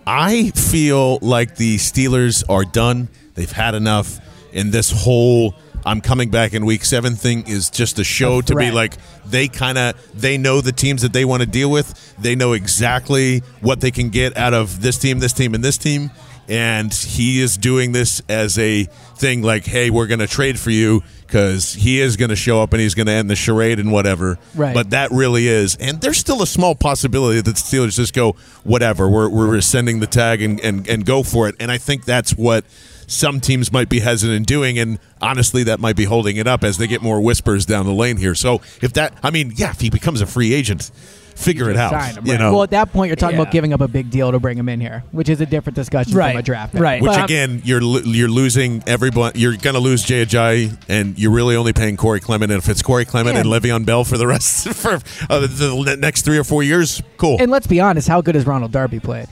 I feel like the Steelers are done. They've had enough. And this whole I'm coming back in week seven thing is just a show A to be like they kind of they know the teams that they want to deal with. They know exactly what they can get out of this team, this team, and this team. And he is doing this as a thing like, hey, we're going to trade for you because he is going to show up and he's going to end the charade and whatever. Right. But that really is. And there's still a small possibility that the Steelers just go, whatever, we're, we're rescinding the tag and, and, and go for it. And I think that's what some teams might be hesitant in doing. And honestly, that might be holding it up as they get more whispers down the lane here. So if that, I mean, yeah, if he becomes a free agent, figure it out. Sign him, You right. know, Well, at that point, you're talking Yeah. about giving up a big deal to bring him in here, which is a different discussion Right, from a draft. pick. right. which But- again, you're lo- you're losing everyone. You're going to lose Jay Ajayi, and you're really only paying Corey Clement. And if it's Corey Clement Yeah. and Le'Veon Bell for the rest for uh, the next three or four years, cool. And let's be honest, how good has Ronald Darby played?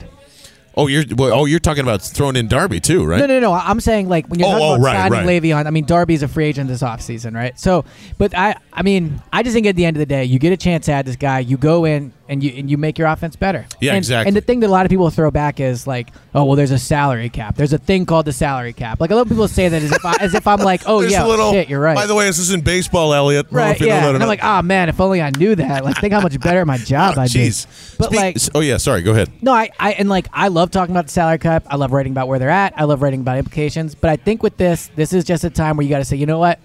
Oh, you're well, oh, you're talking about throwing in Darby too, right? No, no, no. I'm saying like when you're Oh, talking oh, about right, signing right. Le'Veon. I mean, Darby's a free agent this offseason, right? So, but I, I mean, I just think at the end of the day, you get a chance to add this guy. You go in and you and you make your offense better. Yeah, and, exactly. And the thing that a lot of people throw back is like, oh, well, there's a salary cap. There's a thing called the salary cap. Like a lot of people say that as if I, as if I'm like, oh yeah, little, shit, you're right. By the way, this is in baseball, Elliot. I don't know Right, if you know yeah, and I'm like, oh man, if only I knew that. Like, think how much better at my job Oh, I'd be. But Speak- like, oh yeah, sorry. Go ahead. no, I, I and like I love talking about the salary cap. I love writing about where they're at. I love writing about implications. But I think with this, this is just a time where you got to say, you know what,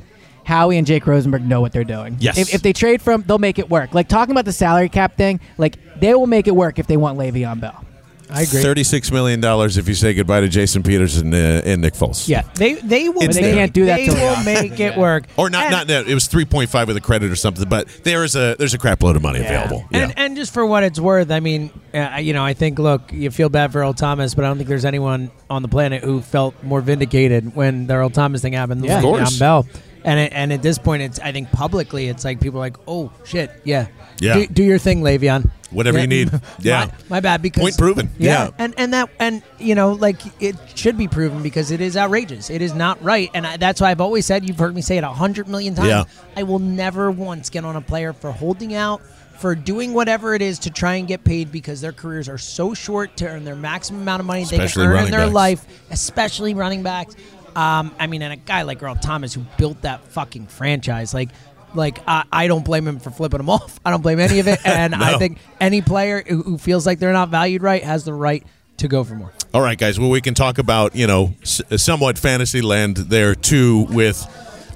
Howie and Jake Rosenberg know what they're doing. Yes. If, if they trade from, they'll make it work. Like talking about the salary cap thing, like they will make it work if they want Le'Veon Bell. I agree. Thirty-six million dollars if you say goodbye to Jason Peters and, uh, and Nick Foles. Yeah, they they will. It's make, there. They can't do that They will make it work. Or not, And- not that it was three point five with a credit or something, but there is a there's a crap load of money available. Yeah. And, and just for what it's worth, I mean, uh, you know, I think, look, you feel bad for Earl Thomas, but I don't think there's anyone on the planet who felt more vindicated when the Earl Thomas thing happened. Yeah. than Of course. Le'Veon Bell. And it, and at this point, it's I think publicly, it's like people are like, oh shit, yeah, Yeah. do, do your thing, Le'Veon. Whatever Yeah. you need. Yeah. my, my bad. Because Point proven. Yeah. and and that and you know, like it should be proven because it is outrageous. It is not right, and I, that's why I've always said. You've heard me say it a hundred million times. Yeah. I will never once get on a player for holding out, for doing whatever it is to try and get paid because their careers are so short to earn their maximum amount of money they can earn in their backs. life, especially running backs. Um, I mean, and a guy like Earl Thomas who built that fucking franchise, like. Like I, I don't blame him for flipping him off. I don't blame any of it, and I think any player who, who feels like they're not valued right has the right to go for more. All right, guys. Well, we can talk about you know s- somewhat fantasy land there too. With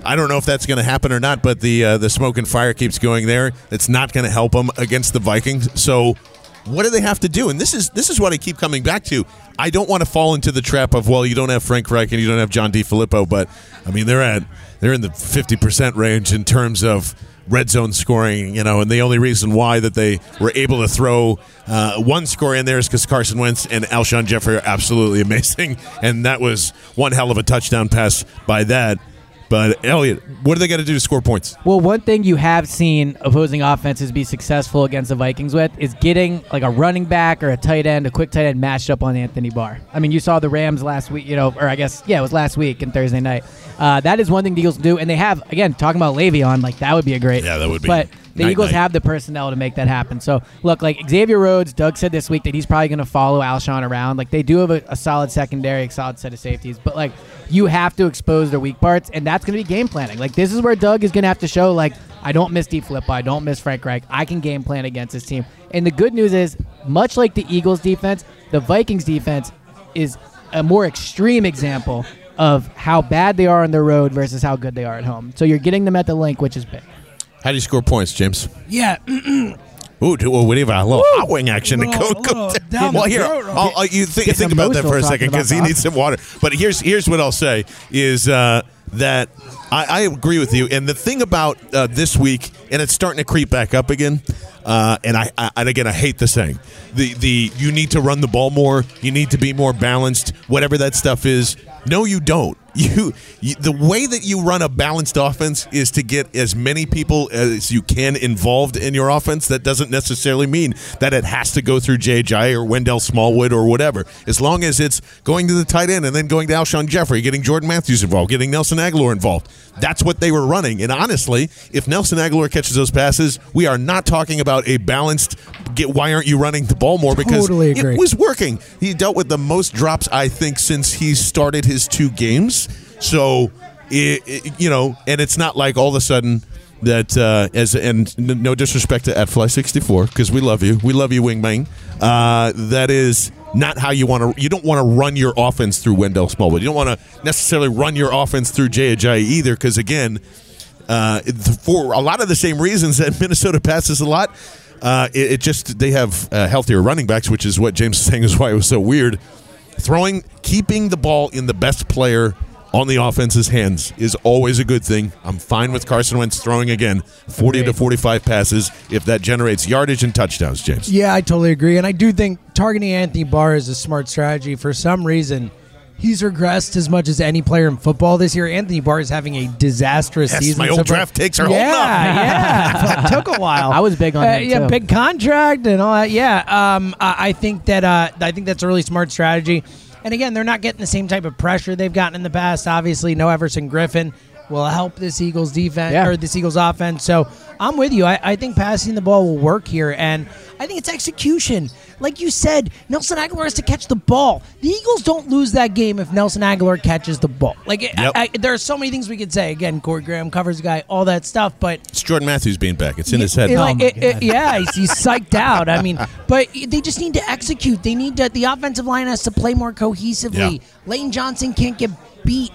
I don't know if that's going to happen or not, but the uh, the smoke and fire keeps going there. It's not going to help them against the Vikings. So what do they have to do? And this is this is what I keep coming back to. I don't want to fall into the trap of well, you don't have Frank Reich and you don't have John DeFilippo, but I mean they're at they're in the fifty percent range in terms of red zone scoring, you know, and the only reason why that they were able to throw uh, one score in there is because Carson Wentz and Alshon Jeffery are absolutely amazing, and that was one hell of a touchdown pass by that. But Elliot, what are they got to do to score points? Well, one thing you have seen opposing offenses be successful against the Vikings with is getting like a running back or a tight end, a quick tight end matched up on Anthony Barr. I mean, you saw the Rams last week, you know, or I guess yeah, it was last week and Thursday night. Uh, that is one thing the Eagles do, and they have again talking about Le'Veon, like that would be a great. Yeah, that would be But the night, Eagles night. have the personnel to make that happen. So look, like Xavier Rhodes, Doug said this week that he's probably going to follow Alshon around. Like they do have a, a solid secondary, a solid set of safeties, but like you have to expose their weak parts, and that's going to be game planning. Like this is where Doug is going to have to show like I don't miss D Flip, I don't miss Frank Reich. I can game plan against this team. And the good news is, much like the Eagles defense, the Vikings defense is a more extreme example of how bad they are on the road versus how good they are at home. So you're getting them at the Linc, which is big. How do you score points, James? Yeah, Ooh, do, well, we have a little hot wing action to go. go down well, here, throat. I'll, I'll- you think, Getting think about that for a second because he needs some water. But here's here's what I'll say is uh, that I, I agree with you. And the thing about uh, this week, and it's starting to creep back up again. Uh, and I, I and again I hate the saying the the you need to run the ball more you need to be more balanced whatever that stuff is no you don't you, you the way that you run a balanced offense is to get as many people as you can involved in your offense. That doesn't necessarily mean that it has to go through JJ or Wendell Smallwood or whatever. As long as it's going to the tight end and then going to Alshon Jeffery getting Jordan Matthews involved getting Nelson Agholor involved. That's what they were running. And honestly if Nelson Agholor catches those passes we are not talking about a balanced get why aren't you running the ball more? Because Totally agree. it was working. He dealt with the most drops I think since he started his two games so it, it- you know and it's not like all of a sudden that uh, as and no disrespect to at fly 64 because we love you we love you wingman uh, that is not how you want to you don't want to run your offense through Wendell Smallwood you don't want to necessarily run your offense through Jay Ajayi either because again uh, for a lot of the same reasons that Minnesota passes a lot. Uh, it, it just they have uh, healthier running backs, which is what James is saying is why it was so weird. Throwing, keeping the ball in the best player on the offense's hands is always a good thing. I'm fine with Carson Wentz throwing again 40 to 45 passes if that generates yardage and touchdowns, James. Yeah, I totally agree. And I do think targeting Anthony Barr is a smart strategy. For some reason, he's regressed as much as any player in football this year. Anthony Barr is having a disastrous Yes, season. my so old far. draft takes are yeah, holding up. Yeah, Took a while. I was big on Uh, him, yeah, too. big contract and all that. Yeah, um, I, I think that uh, I think that's a really smart strategy. And again, they're not getting the same type of pressure they've gotten in the past. Obviously, no Everson Griffen will help this Eagles defense Yeah. or this Eagles offense. So I'm with you. I, I think passing the ball will work here, and I think it's execution. Like you said, Nelson Agholor has to catch the ball. The Eagles don't lose that game if Nelson Agholor catches the ball. Like I- Yep. I, there are so many things we could say. Again, Corey Graham covers the guy, all that stuff, but It's Jordan Matthews being back. It's in his head. it- oh like, it- it- yeah, he's, he's psyched out. I mean, but they just need to execute. They need to. The offensive line has to play more cohesively. Yeah. Lane Johnson can't get beat.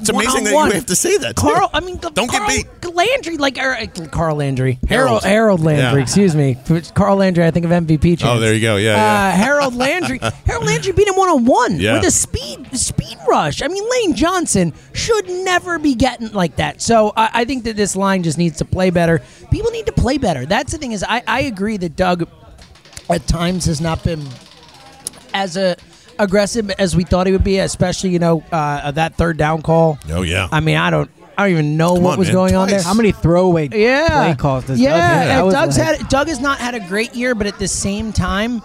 It's amazing that you have to say that. too. Carl, I mean, Don't get Carl beat. Landry, like or, uh, Carl Landry, Harold. Harold, Harold Landry. Yeah. Excuse me, Carl Landry. I think of MVP. Chance. Oh, there you go. Yeah, Uh, yeah. Harold Landry. Harold Landry beat him one on one with a speed speed rush. I mean, Lane Johnson should never be getting like that. So I, I think that this line just needs to play better. People need to play better. That's the thing is, I, I agree that Doug at times has not been as a aggressive as we thought he would be, especially you know uh, that third down call. Oh, yeah. I mean, I don't. I don't even know Come what on, was man. going on Twice. there. How many throwaway yeah. play calls does yeah, Doug have? That and Doug's like- had Doug has not had a great year, but at the same time,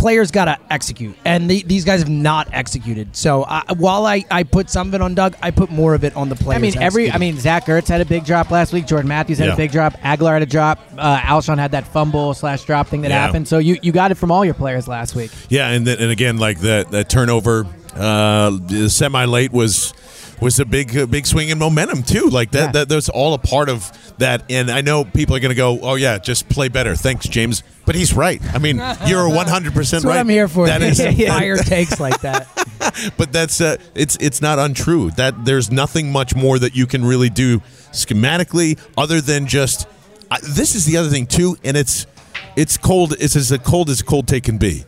players got to execute, and the, these guys have not executed. So I, while I, I put some of it on Doug, I put more of it on the players. I mean, every. I mean, Zach Ertz had a big drop last week. Jordan Matthews had Yeah. a big drop. Agholor had a drop. Uh, Alshon had that fumble slash drop thing that Yeah. happened. So you, you got it from all your players last week. Yeah, and then, and again, like that that turnover, uh, semi late was was a big uh, big swing in momentum too. Like that, Yeah. that that's all a part of that. And I know people are going to go, oh yeah, just play better. Thanks, James. But he's right. I mean, you're 100 percent That's what right. I'm here for. That is, fire takes like that. but that's uh, it's it's not untrue. That there's nothing much more that you can really do schematically other than just. I, this is the other thing too, and it's it's cold. It's as cold as cold take can be.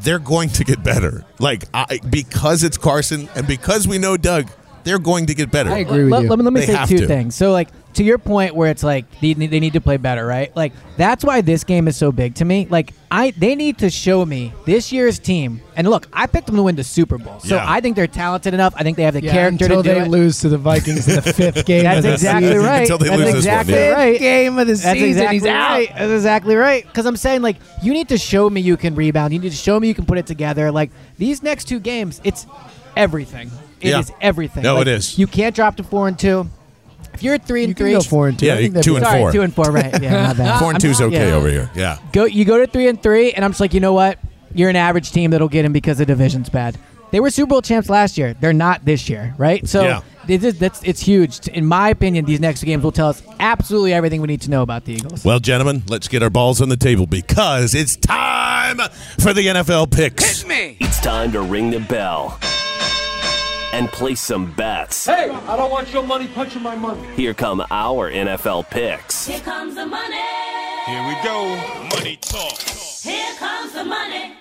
They're going to get better, like I, because it's Carson and because we know Doug. They're going to get better. I agree with let, you. Let me, let me They say two to. things. So, like, to your point where it's like they, they need to play better, right? Like, that's why this game is so big to me. Like, I they need to show me this year's team. And look, I picked them to win the Super Bowl, so Yeah. I think they're talented enough. I think they have the Yeah, character until to do they it. lose to the Vikings in the fifth game. That's of the exactly season. right. Until they That's lose this one, exactly yeah. right. Game of the That's season. exactly He's out. right. That's exactly right. Because I'm saying, like, you need to show me you can rebound. You need to show me you can put it together. Like, these next two games, it's everything. It is Yeah. everything. No, Like, it is. You can't drop to four and two. If you're at three and You can three, go four and two. Yeah, I think you- that'd two be and sorry, four. two and four, right? Yeah, not bad. Four and I'm- two's okay yeah. over here. Yeah. Go, you go to three and three, and I'm just like, you know what? You're an average team that'll get him because the division's bad. They were Super Bowl champs last year. They're not this year, right? So Yeah. it is, that's it's huge. In my opinion, these next games will tell us absolutely everything we need to know about the Eagles. Well, gentlemen, let's get our balls on the table because it's time for the NFL picks. It's time to ring the bell and place some bets. Hey, I don't want your money punching my money. Here come our NFL picks. Here comes the money. Here we go. Money talk. Here comes the money.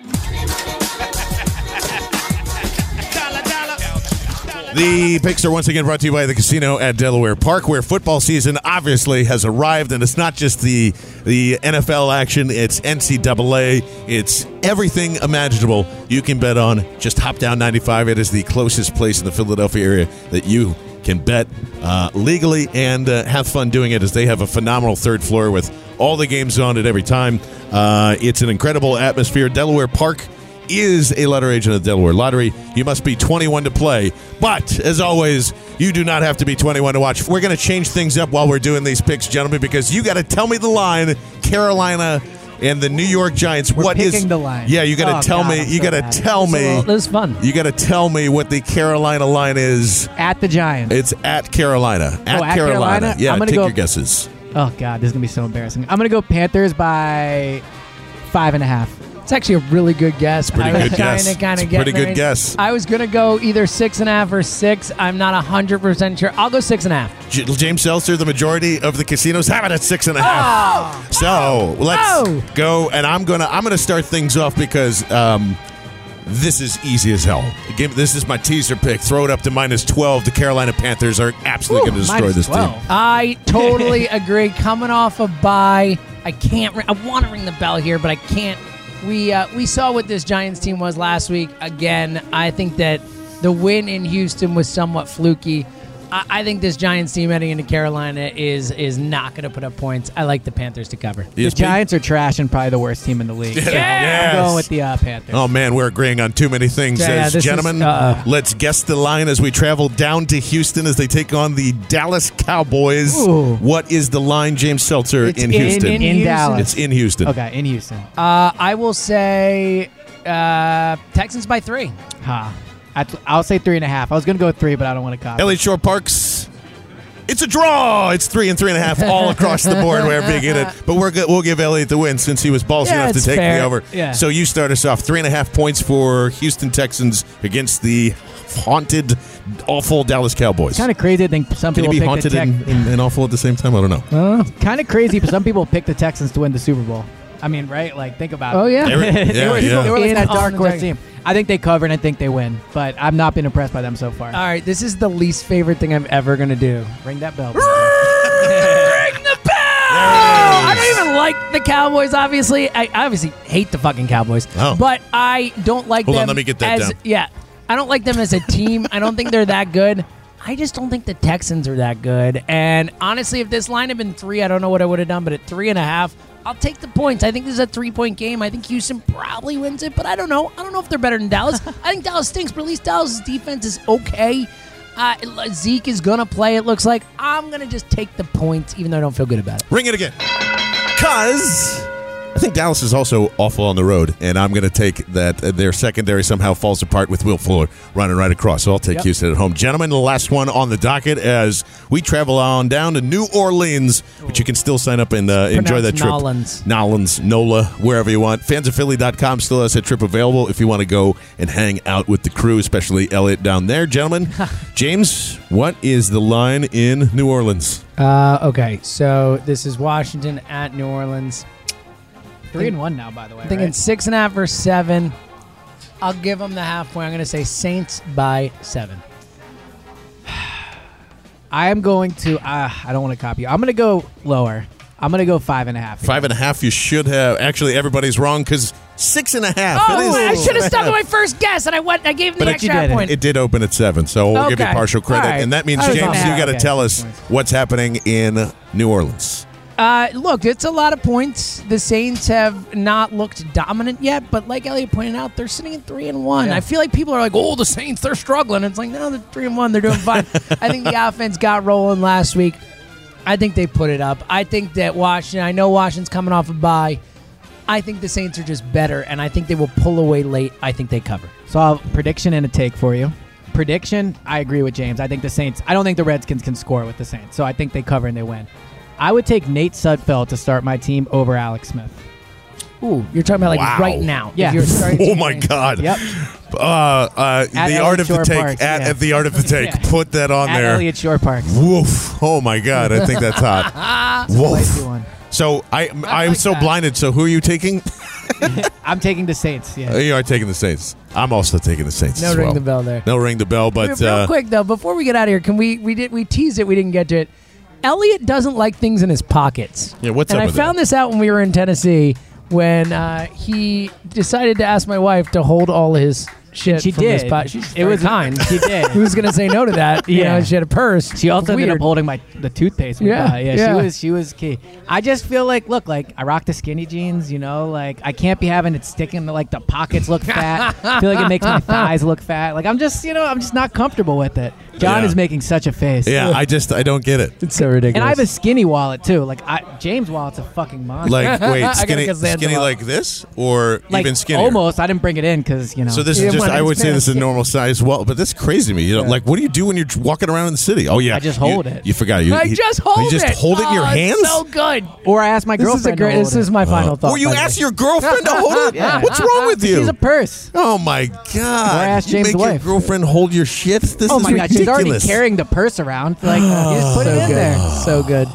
The picks are once again brought to you by the casino at Delaware Park, where football season obviously has arrived, and it's not just the the NFL action; it's NCAA, it's everything imaginable you can bet on. Just hop down 95; it is the closest place in the Philadelphia area that you can bet uh, legally and uh, have fun doing it, as they have a phenomenal third floor with all the games on it every time. Uh, it's an incredible atmosphere. Delaware Park is a letter agent of the Delaware Lottery. You must be 21 to play. But as always, you do not have to be 21 to watch. We're going to change things up while we're doing these picks, gentlemen, because you got to tell me the line Carolina and the New York Giants. We're What is picking the line. Yeah, you got to Oh, tell God, me. I'm You so got to tell me. This is fun. You got to tell me what the Carolina line is. At the Giants. It's at Carolina. Oh, at, Oh, at Carolina. Carolina? Yeah, I'm gonna take go- your guesses. oh God, this is gonna be so embarrassing. I'm gonna go Panthers by five and a half. It's actually a really good guess. Pretty I was good guess. Kinda, kinda It's a pretty good it. guess. I was gonna go either six and a half or six. I'm not hundred percent sure. I'll go six and a half. J- James Seltzer, the majority of the casinos have it at six and a half. So let's Oh! go, and I'm gonna I'm gonna start things off because um, this is easy as hell. Give, this is my teaser pick. Throw it up to minus 12. The Carolina Panthers are absolutely going to destroy minus this 12. team. I totally agree. Coming off a bye, I can't. ri- I want to ring the bell here, but I can't. We uh, we saw what this Giants team was last week. Again, I think that the win in Houston was somewhat fluky. I, I think this Giants team heading into Carolina is is not going to put up points. I like the Panthers to cover. The Giants are trash and probably the worst team in the league. So Yes. I'm going with the uh, Panthers. Oh man, we're agreeing on too many things. Yeah, As this is- gentlemen, uh-uh. let's guess the line as we travel down to Houston as they take on the Dallas Cowboys. Ooh. What is the line, James Seltzer, It's in in- Houston? in In Houston. Dallas. It's in Houston. Okay, in Houston. Uh, I will say uh, Texans by three. Ha. I'll say three and a half. I was going to go with three, but I don't want to copy. Elliott Shore Parks. It's a draw. It's three and three and a half all across the board. We're big in it, but we're good. We'll give Elliot the win since he was ballsy Yeah, enough to take fair. me over. Yeah. So you start us off three and a half points for Houston Texans against the haunted, awful Dallas Cowboys. Kind of crazy. I think some Can people be haunted Tex- and, and, and awful at the same time? I don't know. kind of crazy, but some people pick the Texans to win the Super Bowl. I mean, right? Like, think about Oh, it. yeah. They were- they, yeah, were, yeah. they were like In that dark horse team. I think they cover and I think they win, but I've not been impressed by them so far. All right, this is the least favorite thing I'm ever going to do. Ring that bell. Ring the bell! Oh, I don't even like the Cowboys. Obviously, I obviously hate the fucking Cowboys. Oh. But I don't like Hold on, let me get that as, down. Yeah, I don't like them as a team. I don't think they're that good. I just don't think the Texans are that good. And honestly, if this line had been three, I don't know what I would have done. But at three and a half, I'll take the points. I think this is a three-point game. I think Houston probably wins it, but I don't know. I don't know if they're better than Dallas. I think Dallas stinks, but at least Dallas' defense is okay. Uh, Zeke is gonna play. It looks like I'm gonna just take the points, even though I don't feel good about it. Ring it again. Cause I think Dallas is also awful on the road, and I'm going to take that their secondary somehow falls apart with Will Fuller running right across. So I'll take Yep. Houston at home. Gentlemen, the last one on the docket as we travel on down to New Orleans, but you can still sign up and uh, enjoy that trip. Nolans. Nolans, NOLA, wherever you want. Fansofphilly.com still has that trip available if you want to go and hang out with the crew, especially Elliot down there. Gentlemen, James, what is the line in New Orleans? Uh, okay, so this is Washington at New Orleans. Three and one now, by the way. I'm thinking right? six and a half or seven. I'll give them the half point. I'm going to say Saints by seven. I am going to. Uh, I don't want to copy you. I'm going to go lower. I'm going to go five and a half. Five and a half, you should have. Actually, everybody's wrong because six and a half. Oh, It is I should have stuck with half. my first guess, and I went. I gave them But the it, extra half point. it did open at seven, so we'll give you partial credit. All right. And that means, James, you got to Okay. tell us what's happening in New Orleans. Uh, look, it's a lot of points. The Saints have not looked dominant yet, but like Elliot pointed out, they're sitting at three and one. Yeah. I feel like people are like, "Oh, the Saints, they're struggling." It's like, no, they're three and one. They're doing fine. I think the offense got rolling last week. I think they put it up. I think that Washington. I know Washington's coming off a bye. I think the Saints are just better, and I think they will pull away late. I think they cover. So I'll prediction and a take for you. Prediction, I agree with James. I think the Saints. I don't think the Redskins can score with the Saints, so I think they cover and they win. I would take Nate Sudfeld to start my team over Alex Smith. Ooh, you're talking about like Wow. right now. If Yeah. you're starting Oh my God! Yep. Uh, uh, At the Elliott art of the Shore take. Parks, at, yeah. at the art of the take. Yeah. Put that on At there. Elliott Shore Parks. Woof! Oh my God! I think that's hot. Woof! one. So I, I'm like so that. blinded. So who are you taking? I'm taking the Saints. Yeah. You are taking the Saints. I'm also taking the Saints. No as ring well. the bell there. No ring the bell, but real uh, quick though, before we get out of here, can we we did we teased it, we didn't get to it. Elliot doesn't like things in his pockets. Yeah, what's and up And I with found that? this out when we were in Tennessee when uh, he decided to ask my wife to hold all his shit She from his did. pot. It was- kind. she did. Who was gonna say no to that? You Yeah. know, she had a purse. She also ended up holding my the toothpaste. Yeah, yeah, yeah. She was she was key. I just feel like look like I rock the skinny jeans. You know, like I can't be having it sticking to like the pockets look fat. I feel like it makes my thighs look fat. Like I'm just you know I'm just not comfortable with it. John Yeah. is making such a face. yeah, I just I don't get it. It's so ridiculous. and I have a skinny wallet too. Like I, James' wallet's a fucking monster. Like, I wait, gotta skinny, get Xanadu skinny up. like this, or like even skinnier? almost. I didn't bring it in because you know. So this You is just, want I would say this is a normal size well, but that's crazy to me. You know, like, what do you do when you're walking around in the city? Oh, yeah. I just you- hold it. You forgot. You, I you- just hold it. you just hold it in your Oh, it's hands? So good. or I asked my This is a girlfriend. to hold This it. is my final uh, thought. Or you by the ask way. your girlfriend to hold it? Yeah. What's wrong with you? She's a purse. oh, my God. Or ask you James' make wife. your girlfriend hold your shit? This Oh is my god, she's already ridiculous. carrying the purse around. Like you just put so it in good. there. So good.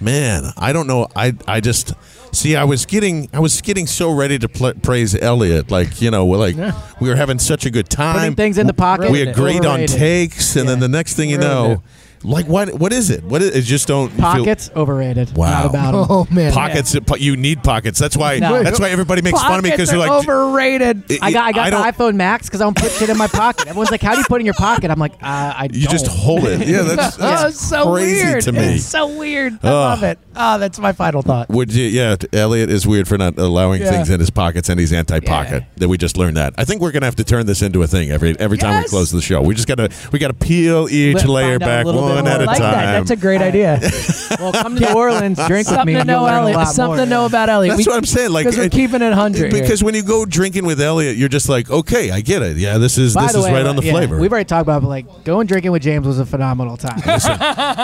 Man, I don't know. I I just See, I was getting, I was getting so ready to pl- praise Elliot. Like, you know, we're like we were having such a good time. Putting things in the pocket. we agreed on Overrated. takes, and then the next thing you know, like what? What is it? What is it? Just don't feel- Pockets overrated. Wow. Not about 'em. Oh man, pockets. You need pockets. That's why. No. That's why everybody makes fun of me because Pockets they're like, overrated. it- I got I I got don't- the iPhone Max because I don't put shit in my pocket. Everyone's like, "How do you put it in your pocket?" I'm like, uh, "I you just don't." hold it. Yeah, that's, that's oh, it's so weird. to me. It's so weird. I Ugh. love it. Oh, that's my final thought. Would you? Yeah, Elliot is weird for not allowing Yeah. things in his pockets, and he's anti-pocket. That we just learned that. I think we're gonna have to turn this into a thing every every time we close the show. We just gotta we gotta peel each Let- layer find out a back little bit one more. at I a like time. that. That's a great idea. Well, come to New Orleans, drink with me. to know, a Elliot. lot Something more. to know about Elliot. That's We- what I'm saying. Like, because we're keeping it hundred. because when you go drinking with Elliot, you're just like, okay, I get it. Yeah, this is By this is way, right on the yeah, flavor. We've already talked about, but like going drinking with James was a phenomenal time.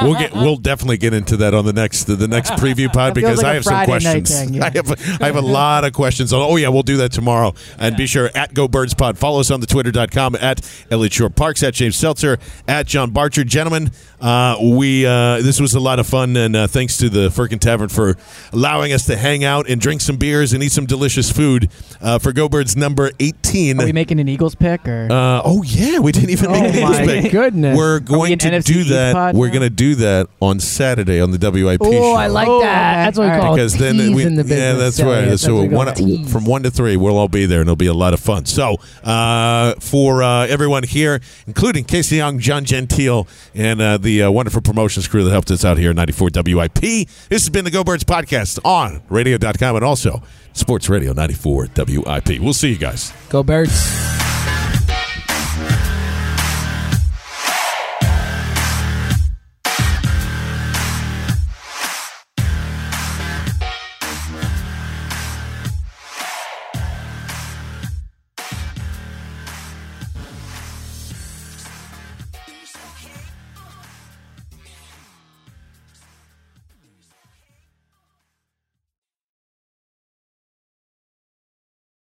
we'll get we'll definitely get into that on the next the next preview pod because like I have some Friday night questions. thing, yeah. I have I have a lot of questions. Oh yeah, we'll do that tomorrow. And be sure at Go Birds Pod. Follow us on the Twitter.com at Elliot Shore Parks at James Seltzer at John Barcher. Gentlemen, uh, we uh, this was a lot of fun and uh, thanks to the Firkin Tavern for allowing us to hang out and drink some beers and eat some delicious food uh, for Go Birds number eighteen. Are we making an Eagles pick or? Uh, oh yeah, we didn't even Oh make an Eagles my pick. goodness. We're going an to NFC do East that. pod We're going to do that on Saturday on the WIP Oh, show. I like Oh, that. okay. That's what we call because then we, in the business. yeah, that's Yeah, right. yeah, so what one, from one to three, we'll all be there, and it'll be a lot of fun. So uh, for uh, everyone here, including Casey Young, John Gentile, and uh, the uh, wonderful promotions crew that helped us out here at 94 WIP, this has been the Go Birds podcast on radio.com and also Sports Radio 94 WIP. We'll see you guys. Go Birds.